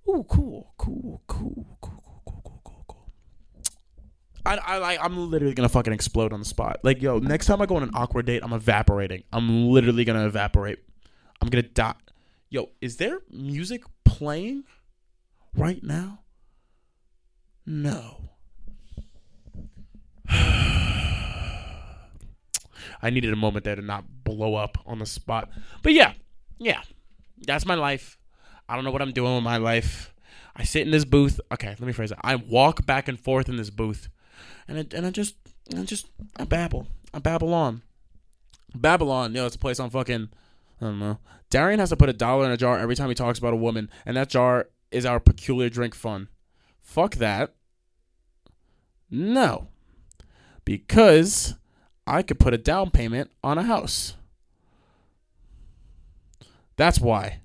Ooh, cool, cool, cool, cool, I, I like. I'm literally gonna fucking explode on the spot. Like, yo, next time I go on an awkward date, I'm evaporating. I'm literally gonna evaporate. I'm gonna die. Yo, is there music playing right now? No. I needed a moment there to not blow up on the spot. But yeah, yeah, that's my life. I don't know what I'm doing with my life. I sit in this booth. Okay, let me phrase it. I walk back and forth in this booth, and I, and I just, I just, I babble. I babble on. Babylon, yo, it's a place on fucking, I don't know. Darrian has to put a dollar in a jar every time he talks about a woman, and that jar is our peculiar drink fund. Fuck that. No. Because I could put a down payment on a house. That's why.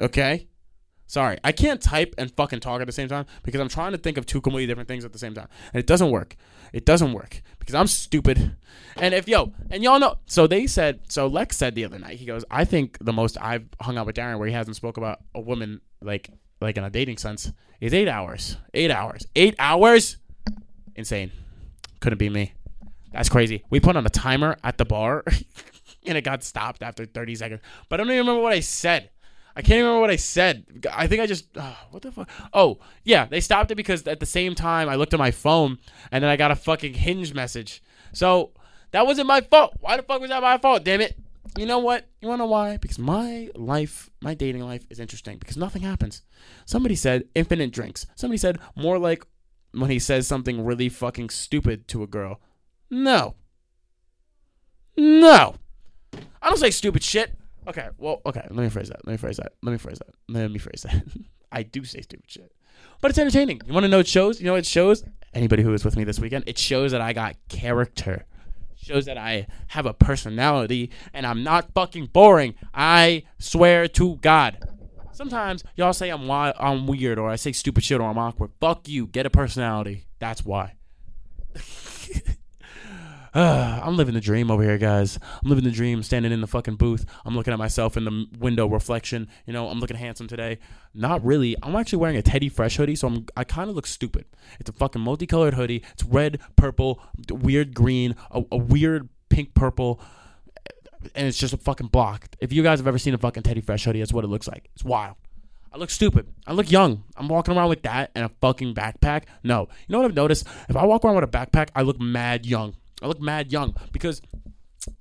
Okay? Sorry, I can't type and fucking talk at the same time because I'm trying to think of two completely different things at the same time. And it doesn't work. It doesn't work because I'm stupid. And if, yo, and y'all know, so they said, so Lex said the other night, he goes, I think the most I've hung out with Darrian where he hasn't spoke about a woman like, like in a dating sense is eight hours. Eight hours. Eight hours? Insane. Couldn't be me. That's crazy. We put on a timer at the bar and it got stopped after 30 seconds. But I don't even remember what I said. I can't remember what I said. I think I just oh, what the fuck. Oh yeah, they stopped it because at the same time I looked at my phone and then I got a fucking hinge message. So that wasn't my fault. Why the fuck was that my fault? Damn it. You know what? You wanna know why? Because my life, my dating life is interesting because nothing happens. Somebody said infinite drinks. Somebody said more like when he says something really fucking stupid to a girl. No. No. I don't say stupid shit. Okay, well, okay, let me phrase that. Let me phrase that. Let me phrase that. Let me phrase that. I do say stupid shit. But it's entertaining. You want to know what shows? You know it shows? Anybody who was with me this weekend, it shows that I got character. Shows that I have a personality and I'm not fucking boring. I swear to God. Sometimes y'all say I'm I'm weird or I say stupid shit or I'm awkward. Fuck you. Get a personality. That's why. Uh, I'm living the dream over here, guys. I'm living the dream, standing in the fucking booth. I'm looking at myself in the window reflection. You know, I'm looking handsome today. Not really. I'm actually wearing a Teddy Fresh hoodie, so I'm I kind of look stupid. It's a fucking multicolored hoodie. It's red, purple, weird green, a, a weird pink purple, and it's just a fucking block. If you guys have ever seen a fucking Teddy Fresh hoodie, that's what it looks like. It's wild. I look stupid. I look young. I'm walking around with that and a fucking backpack. No. You know what I've noticed? If I walk around with a backpack, I look mad young. I look mad young because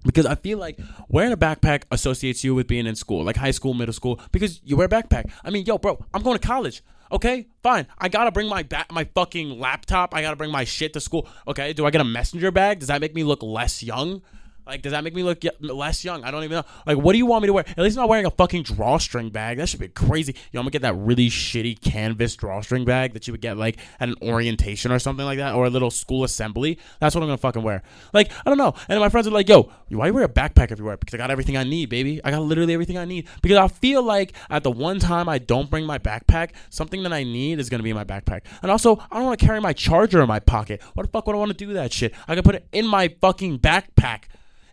because I feel like wearing a backpack associates you with being in school, like high school, middle school, because you wear a backpack. I mean, yo, bro, I'm going to college. Okay, fine. I gotta bring my ba- my fucking laptop. I gotta bring my shit to school. Okay, do I get a messenger bag? Does that make me look less young? Like, does that make me look less young? I don't even know. Like, what do you want me to wear? At least I'm not wearing a fucking drawstring bag. That should be crazy. Yo, I'm gonna get that really shitty canvas drawstring bag that you would get like at an orientation or something like that, or a little school assembly. That's what I'm gonna fucking wear. Like, I don't know. And my friends are like, "Yo, why you wear a backpack everywhere?" Because I got everything I need, baby. I got literally everything I need. Because I feel like at the one time I don't bring my backpack, something that I need is gonna be in my backpack. And also, I don't want to carry my charger in my pocket. What the fuck would I want to do that shit? I can put it in my fucking backpack.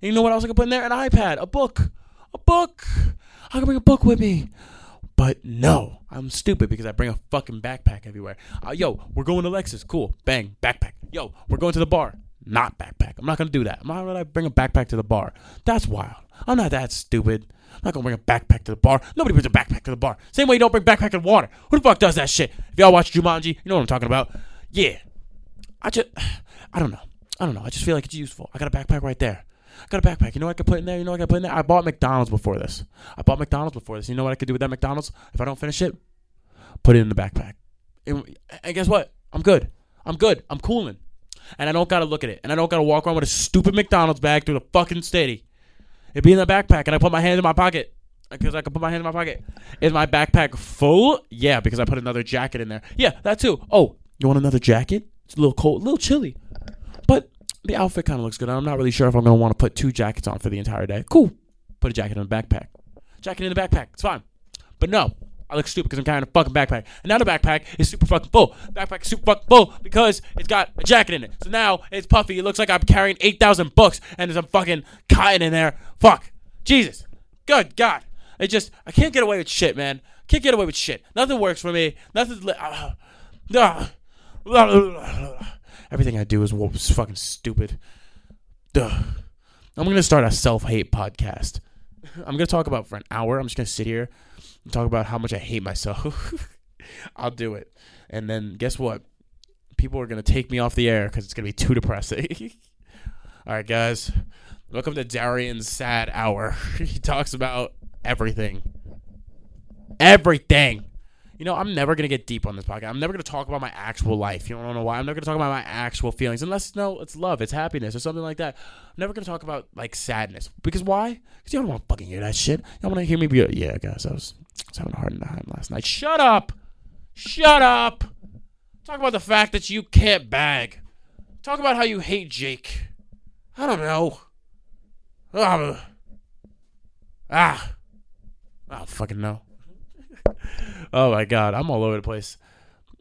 You know what else I can put in there? An iPad, a book, a book. I can bring a book with me. But no, I'm stupid because I bring a fucking backpack everywhere. Uh, yo, we're going to Lexus. Cool. Bang, backpack. Yo, we're going to the bar. Not backpack. I'm not gonna do that. I'm not gonna bring a backpack to the bar. That's wild. I'm not that stupid. I'm not gonna bring a backpack to the bar. Nobody brings a backpack to the bar. Same way you don't bring backpack and water. Who the fuck does that shit? If y'all watch Jumanji, you know what I'm talking about. Yeah. I just, I don't know. I don't know. I just feel like it's useful. I got a backpack right there. I got a backpack. You know what I could put in there? You know what I could put in there? I bought McDonald's before this. I bought McDonald's before this. You know what I could do with that McDonald's? If I don't finish it, put it in the backpack. And, and guess what? I'm good. I'm good. I'm cooling. And I don't gotta look at it. And I don't gotta walk around with a stupid McDonald's bag through the fucking city. It'd be in the backpack, and I put my hand in my pocket. Because I can put my hand in my pocket. Is my backpack full? Yeah, because I put another jacket in there. Yeah, that too. Oh, you want another jacket? It's a little cold, a little chilly. The outfit kind of looks good. I'm not really sure if I'm going to want to put two jackets on for the entire day. Cool. Put a jacket in the backpack. Jacket in the backpack. It's fine. But no, I look stupid because I'm carrying a fucking backpack. And now the backpack is super fucking full. Backpack is super fucking full because it's got a jacket in it. So now it's puffy. It looks like I'm carrying 8,000 books and there's a fucking cotton in there. Fuck. Jesus. Good God. It just, I can't get away with shit, man. Can't get away with shit. Nothing works for me. Nothing's. Li- uh, uh, everything I do is, fucking stupid. Duh. I'm gonna start a self-hate podcast. I'm gonna talk about for an hour. I'm just gonna sit here and talk about how much I hate myself. I'll do it, and then guess what? People are gonna take me off the air because it's gonna be too depressing. All right, guys. Welcome to Darrian's sad hour. he talks about everything. Everything. You know, I'm never gonna get deep on this podcast. I'm never gonna talk about my actual life. You don't know why. I'm never gonna talk about my actual feelings, unless no, it's love, it's happiness, or something like that. I'm never gonna talk about like sadness because why? Because you don't want to fucking hear that shit. You don't want to hear me be, yeah, guys. I was, I was having a hard time last night. Shut up. Shut up. Talk about the fact that you can't bag. Talk about how you hate Jake. I don't know. Ugh. Ah, I don't fucking know. oh my god, I'm all over the place.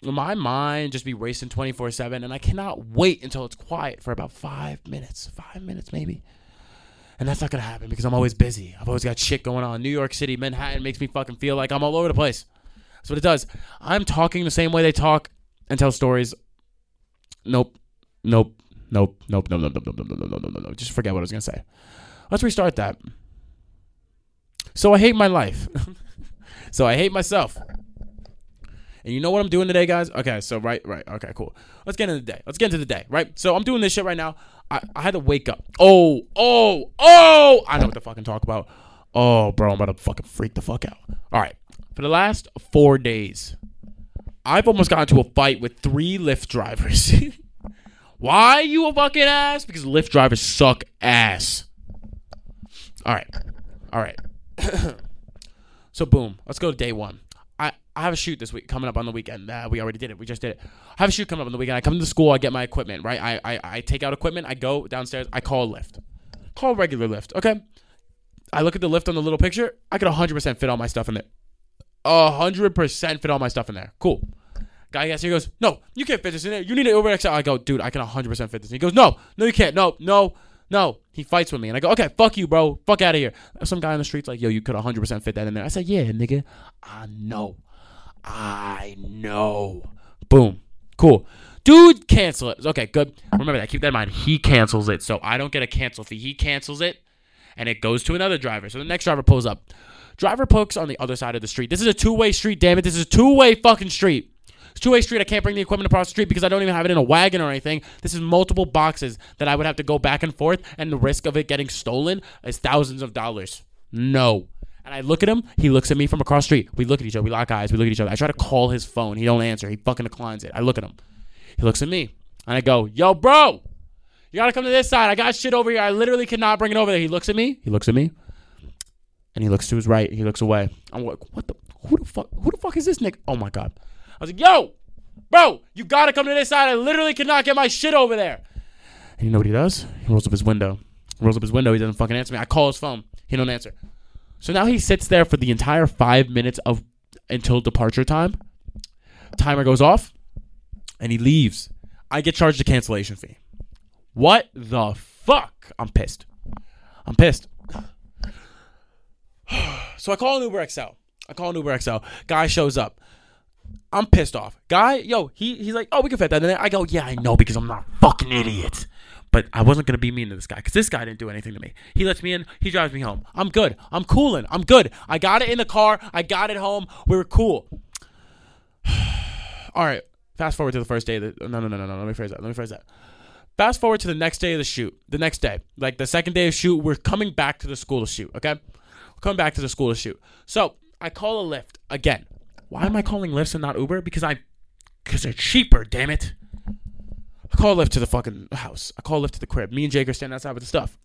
My mind just be racing 24 7, and I cannot wait until it's quiet for about five minutes. Five minutes, maybe. And that's not gonna happen because I'm always busy. I've always got shit going on. New York City, Manhattan makes me fucking feel like I'm all over the place. That's what it does. I'm talking the same way they talk and tell stories. Nope. Nope. Nope. Nope. Nope. Nope. Nope. Nope. Nope. Nope. Nope. Nope. Nope. Nope. Just forget what I was gonna say. Let's restart that. So I hate my life. so I hate myself. And you know what I'm doing today, guys? Okay, so right, right, okay, cool. Let's get into the day. Let's get into the day, right? So I'm doing this shit right now. I, I had to wake up. Oh, oh, oh! I know what to fucking talk about. Oh, bro, I'm about to fucking freak the fuck out. All right, for the last four days, I've almost got into a fight with three Lyft drivers. Why you a fucking ass? Because Lyft drivers suck ass. All right, all right. so boom, let's go to day one. I, I have a shoot this week coming up on the weekend. Uh, we already did it. We just did it. I have a shoot coming up on the weekend. I come to school. I get my equipment. Right. I, I I take out equipment. I go downstairs. I call a Lyft. Call regular Lyft. Okay. I look at the Lyft on the little picture. I could 100% fit all my stuff in there. 100% fit all my stuff in there. Cool. Guy gets here. He goes, no, you can't fit this in there. You need an Uber XL. I go, dude, I can 100% fit this. He goes, no, no, you can't. No, no, no. He fights with me. And I go, okay, fuck you, bro. Fuck out of here. Some guy on the street's like, yo, you could 100% fit that in there. I said, yeah, nigga. I know. I know. Boom. Cool. Dude, cancel it. Okay, good. Remember that. Keep that in mind. He cancels it. So I don't get a cancel fee. He cancels it and it goes to another driver. So the next driver pulls up. Driver pokes on the other side of the street. This is a two way street, damn it. This is a two way fucking street. It's two way street. I can't bring the equipment across the street because I don't even have it in a wagon or anything. This is multiple boxes that I would have to go back and forth, and the risk of it getting stolen is thousands of dollars. No. And I look at him. He looks at me from across the street. We look at each other. We lock eyes. We look at each other. I try to call his phone. He don't answer. He fucking declines it. I look at him. He looks at me, and I go, "Yo, bro, you gotta come to this side. I got shit over here. I literally cannot bring it over there." He looks at me. He looks at me, and he looks to his right. He looks away. I'm like, "What the? Who the fuck? Who the fuck is this nigga?" Oh my god! I was like, "Yo, bro, you gotta come to this side. I literally cannot get my shit over there." And you know what he does? He rolls up his window. He rolls up his window. He doesn't fucking answer me. I call his phone. He don't answer. So now he sits there for the entire five minutes of until departure time. Timer goes off, and he leaves. I get charged a cancellation fee. What the fuck? I'm pissed. I'm pissed. so I call an Uber XL. I call an Uber XL. Guy shows up. I'm pissed off. Guy, yo, he he's like, oh, we can fit that in there. I go, yeah, I know because I'm not a fucking idiot. But I wasn't gonna be mean to this guy because this guy didn't do anything to me. He lets me in. He drives me home. I'm good. I'm cooling. I'm good. I got it in the car. I got it home. We were cool. All right. Fast forward to the first day. The, no, no, no, no, no. Let me phrase that. Let me phrase that. Fast forward to the next day of the shoot. The next day, like the second day of shoot, we're coming back to the school to shoot. Okay, we're coming back to the school to shoot. So I call a Lyft again. Why am I calling Lyft and not Uber? Because I, because they're cheaper. Damn it. I call Lyft to the fucking house. I call Lyft to the crib. Me and Jake are standing outside with the stuff.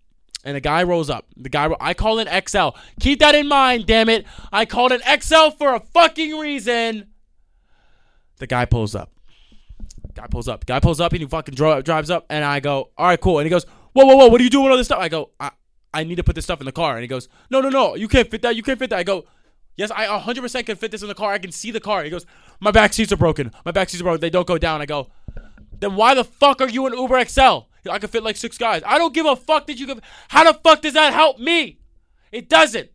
And the guy rolls up. The guy, I call an XL. Keep that in mind, damn it. I called an XL for a fucking reason. The guy pulls up. Guy pulls up. Guy pulls up and he fucking dri- drives up. And I go, all right, cool. And he goes, whoa, whoa, whoa, what are you doing with all this stuff? I go, I, I need to put this stuff in the car. And he goes, no, no, no, you can't fit that. You can't fit that. I go, yes, I 100% can fit this in the car. I can see the car. He goes, my back seats are broken. My back seats are broken. They don't go down. I go, then why the fuck are you an Uber XL? I could fit like six guys. I don't give a fuck that you give. How the fuck does that help me? It doesn't.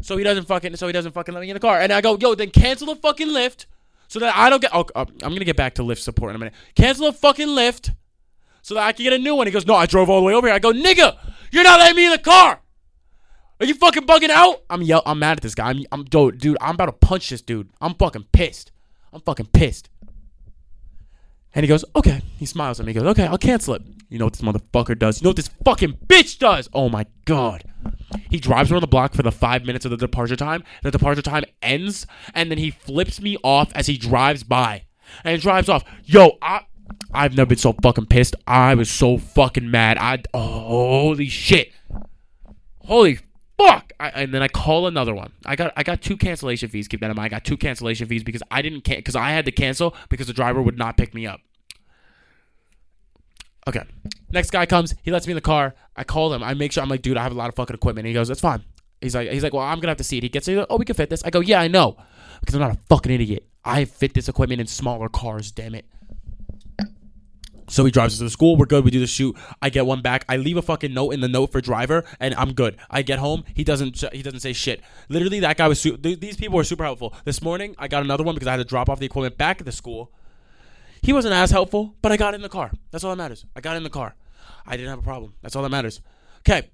So he doesn't fucking. So he doesn't fucking let me in the car. And I go, yo, then cancel the fucking Lyft, so that I don't get. Oh, uh, I'm gonna get back to Lyft support in a minute. Cancel the fucking Lyft, so that I can get a new one. He goes, no, I drove all the way over here. I go, nigga, you're not letting me in the car. Are you fucking bugging out? I'm yell. I'm mad at this guy. I'm, I'm dude, dude. I'm about to punch this dude. I'm fucking pissed. I'm fucking pissed. And he goes, okay. He smiles at me. He goes, okay, I'll cancel it. You know what this motherfucker does? You know what this fucking bitch does? Oh my god. He drives around the block for the five minutes of the departure time. The departure time ends, and then he flips me off as he drives by. And he drives off. Yo, I I've never been so fucking pissed. I was so fucking mad. I oh, holy shit. Holy fuck. I, and then I call another one. I got I got two cancellation fees. Keep that in mind. I got two cancellation fees because I didn't can because I had to cancel because the driver would not pick me up. Okay. Next guy comes. He lets me in the car. I call him. I make sure I'm like, dude, I have a lot of fucking equipment. And he goes, that's fine. He's like, he's like, well, I'm gonna have to see it. He gets it. Like, oh, we can fit this. I go, yeah, I know, because I'm not a fucking idiot. I fit this equipment in smaller cars. Damn it. So he drives us to the school. We're good. We do the shoot. I get one back. I leave a fucking note in the note for driver, and I'm good. I get home. He doesn't. He doesn't say shit. Literally, that guy was. Su- th- these people were super helpful. This morning, I got another one because I had to drop off the equipment back at the school. He wasn't as helpful, but I got in the car. That's all that matters. I got in the car. I didn't have a problem. That's all that matters. Okay.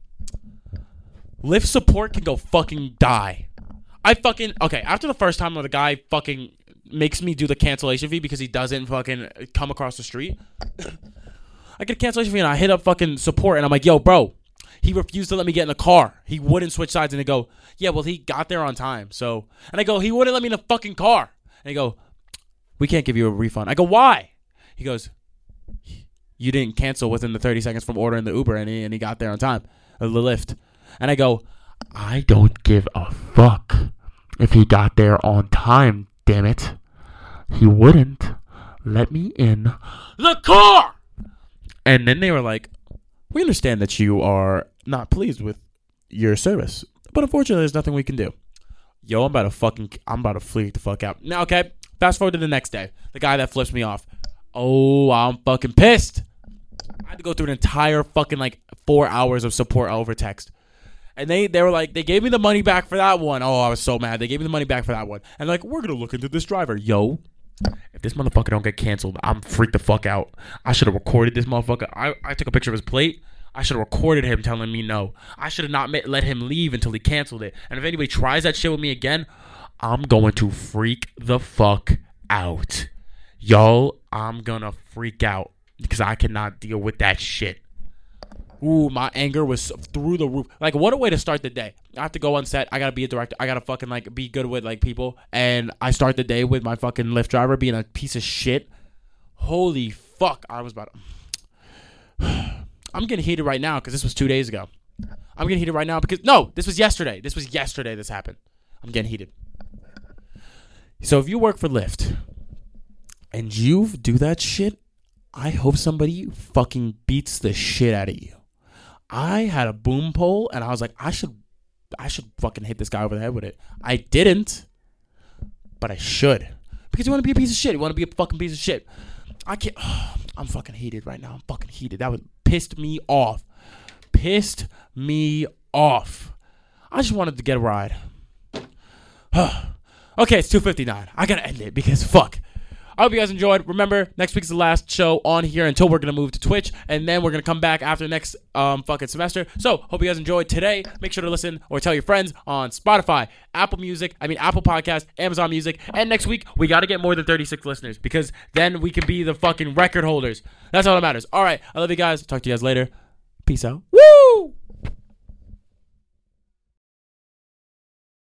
Lyft support can go fucking die. I fucking okay. After the first time where the guy fucking makes me do the cancellation fee because he doesn't fucking come across the street, I get a cancellation fee and I hit up fucking support and I'm like, yo, bro, he refused to let me get in the car. He wouldn't switch sides and they go, yeah, well, he got there on time. So, and I go, he wouldn't let me in the fucking car. And they go, we can't give you a refund. I go, why? He goes, you didn't cancel within the 30 seconds from ordering the Uber and he, and he got there on time, uh, the Lyft. And I go, I don't give a fuck if he got there on time, damn it. He wouldn't let me in the car. And then they were like, we understand that you are not pleased with your service, but unfortunately, there's nothing we can do. Yo, I'm about to fucking, I'm about to freak the fuck out. Now, okay, fast forward to the next day. The guy that flips me off. Oh, I'm fucking pissed. I had to go through an entire fucking like four hours of support over text. And they, they were like, they gave me the money back for that one. Oh, I was so mad. They gave me the money back for that one. And like, we're gonna look into this driver. Yo, if this motherfucker don't get canceled, I'm freaked the fuck out. I should have recorded this motherfucker. I, I took a picture of his plate. I should have recorded him telling me no. I should have not ma- let him leave until he canceled it. And if anybody tries that shit with me again, I'm going to freak the fuck out. Yo, I'm gonna freak out because I cannot deal with that shit. Ooh, my anger was through the roof. Like, what a way to start the day. I have to go on set. I gotta be a director. I gotta fucking like be good with like people. And I start the day with my fucking Lyft driver being a piece of shit. Holy fuck! I was about. To... I'm getting heated right now because this was two days ago. I'm getting heated right now because no, this was yesterday. This was yesterday. This happened. I'm getting heated. So if you work for Lyft and you do that shit, I hope somebody fucking beats the shit out of you. I had a boom pole and I was like, I should I should fucking hit this guy over the head with it. I didn't, but I should. Because you want to be a piece of shit. You want to be a fucking piece of shit. I can't I'm fucking heated right now. I'm fucking heated. That was pissed me off. Pissed me off. I just wanted to get a ride. okay, it's 259. I gotta end it because fuck. I hope you guys enjoyed. Remember, next week's the last show on here until we're gonna move to Twitch, and then we're gonna come back after next um fucking semester. So hope you guys enjoyed today. Make sure to listen or tell your friends on Spotify, Apple Music, I mean Apple Podcast, Amazon Music, and next week we gotta get more than 36 listeners because then we can be the fucking record holders. That's all that matters. All right, I love you guys. Talk to you guys later. Peace out. Woo!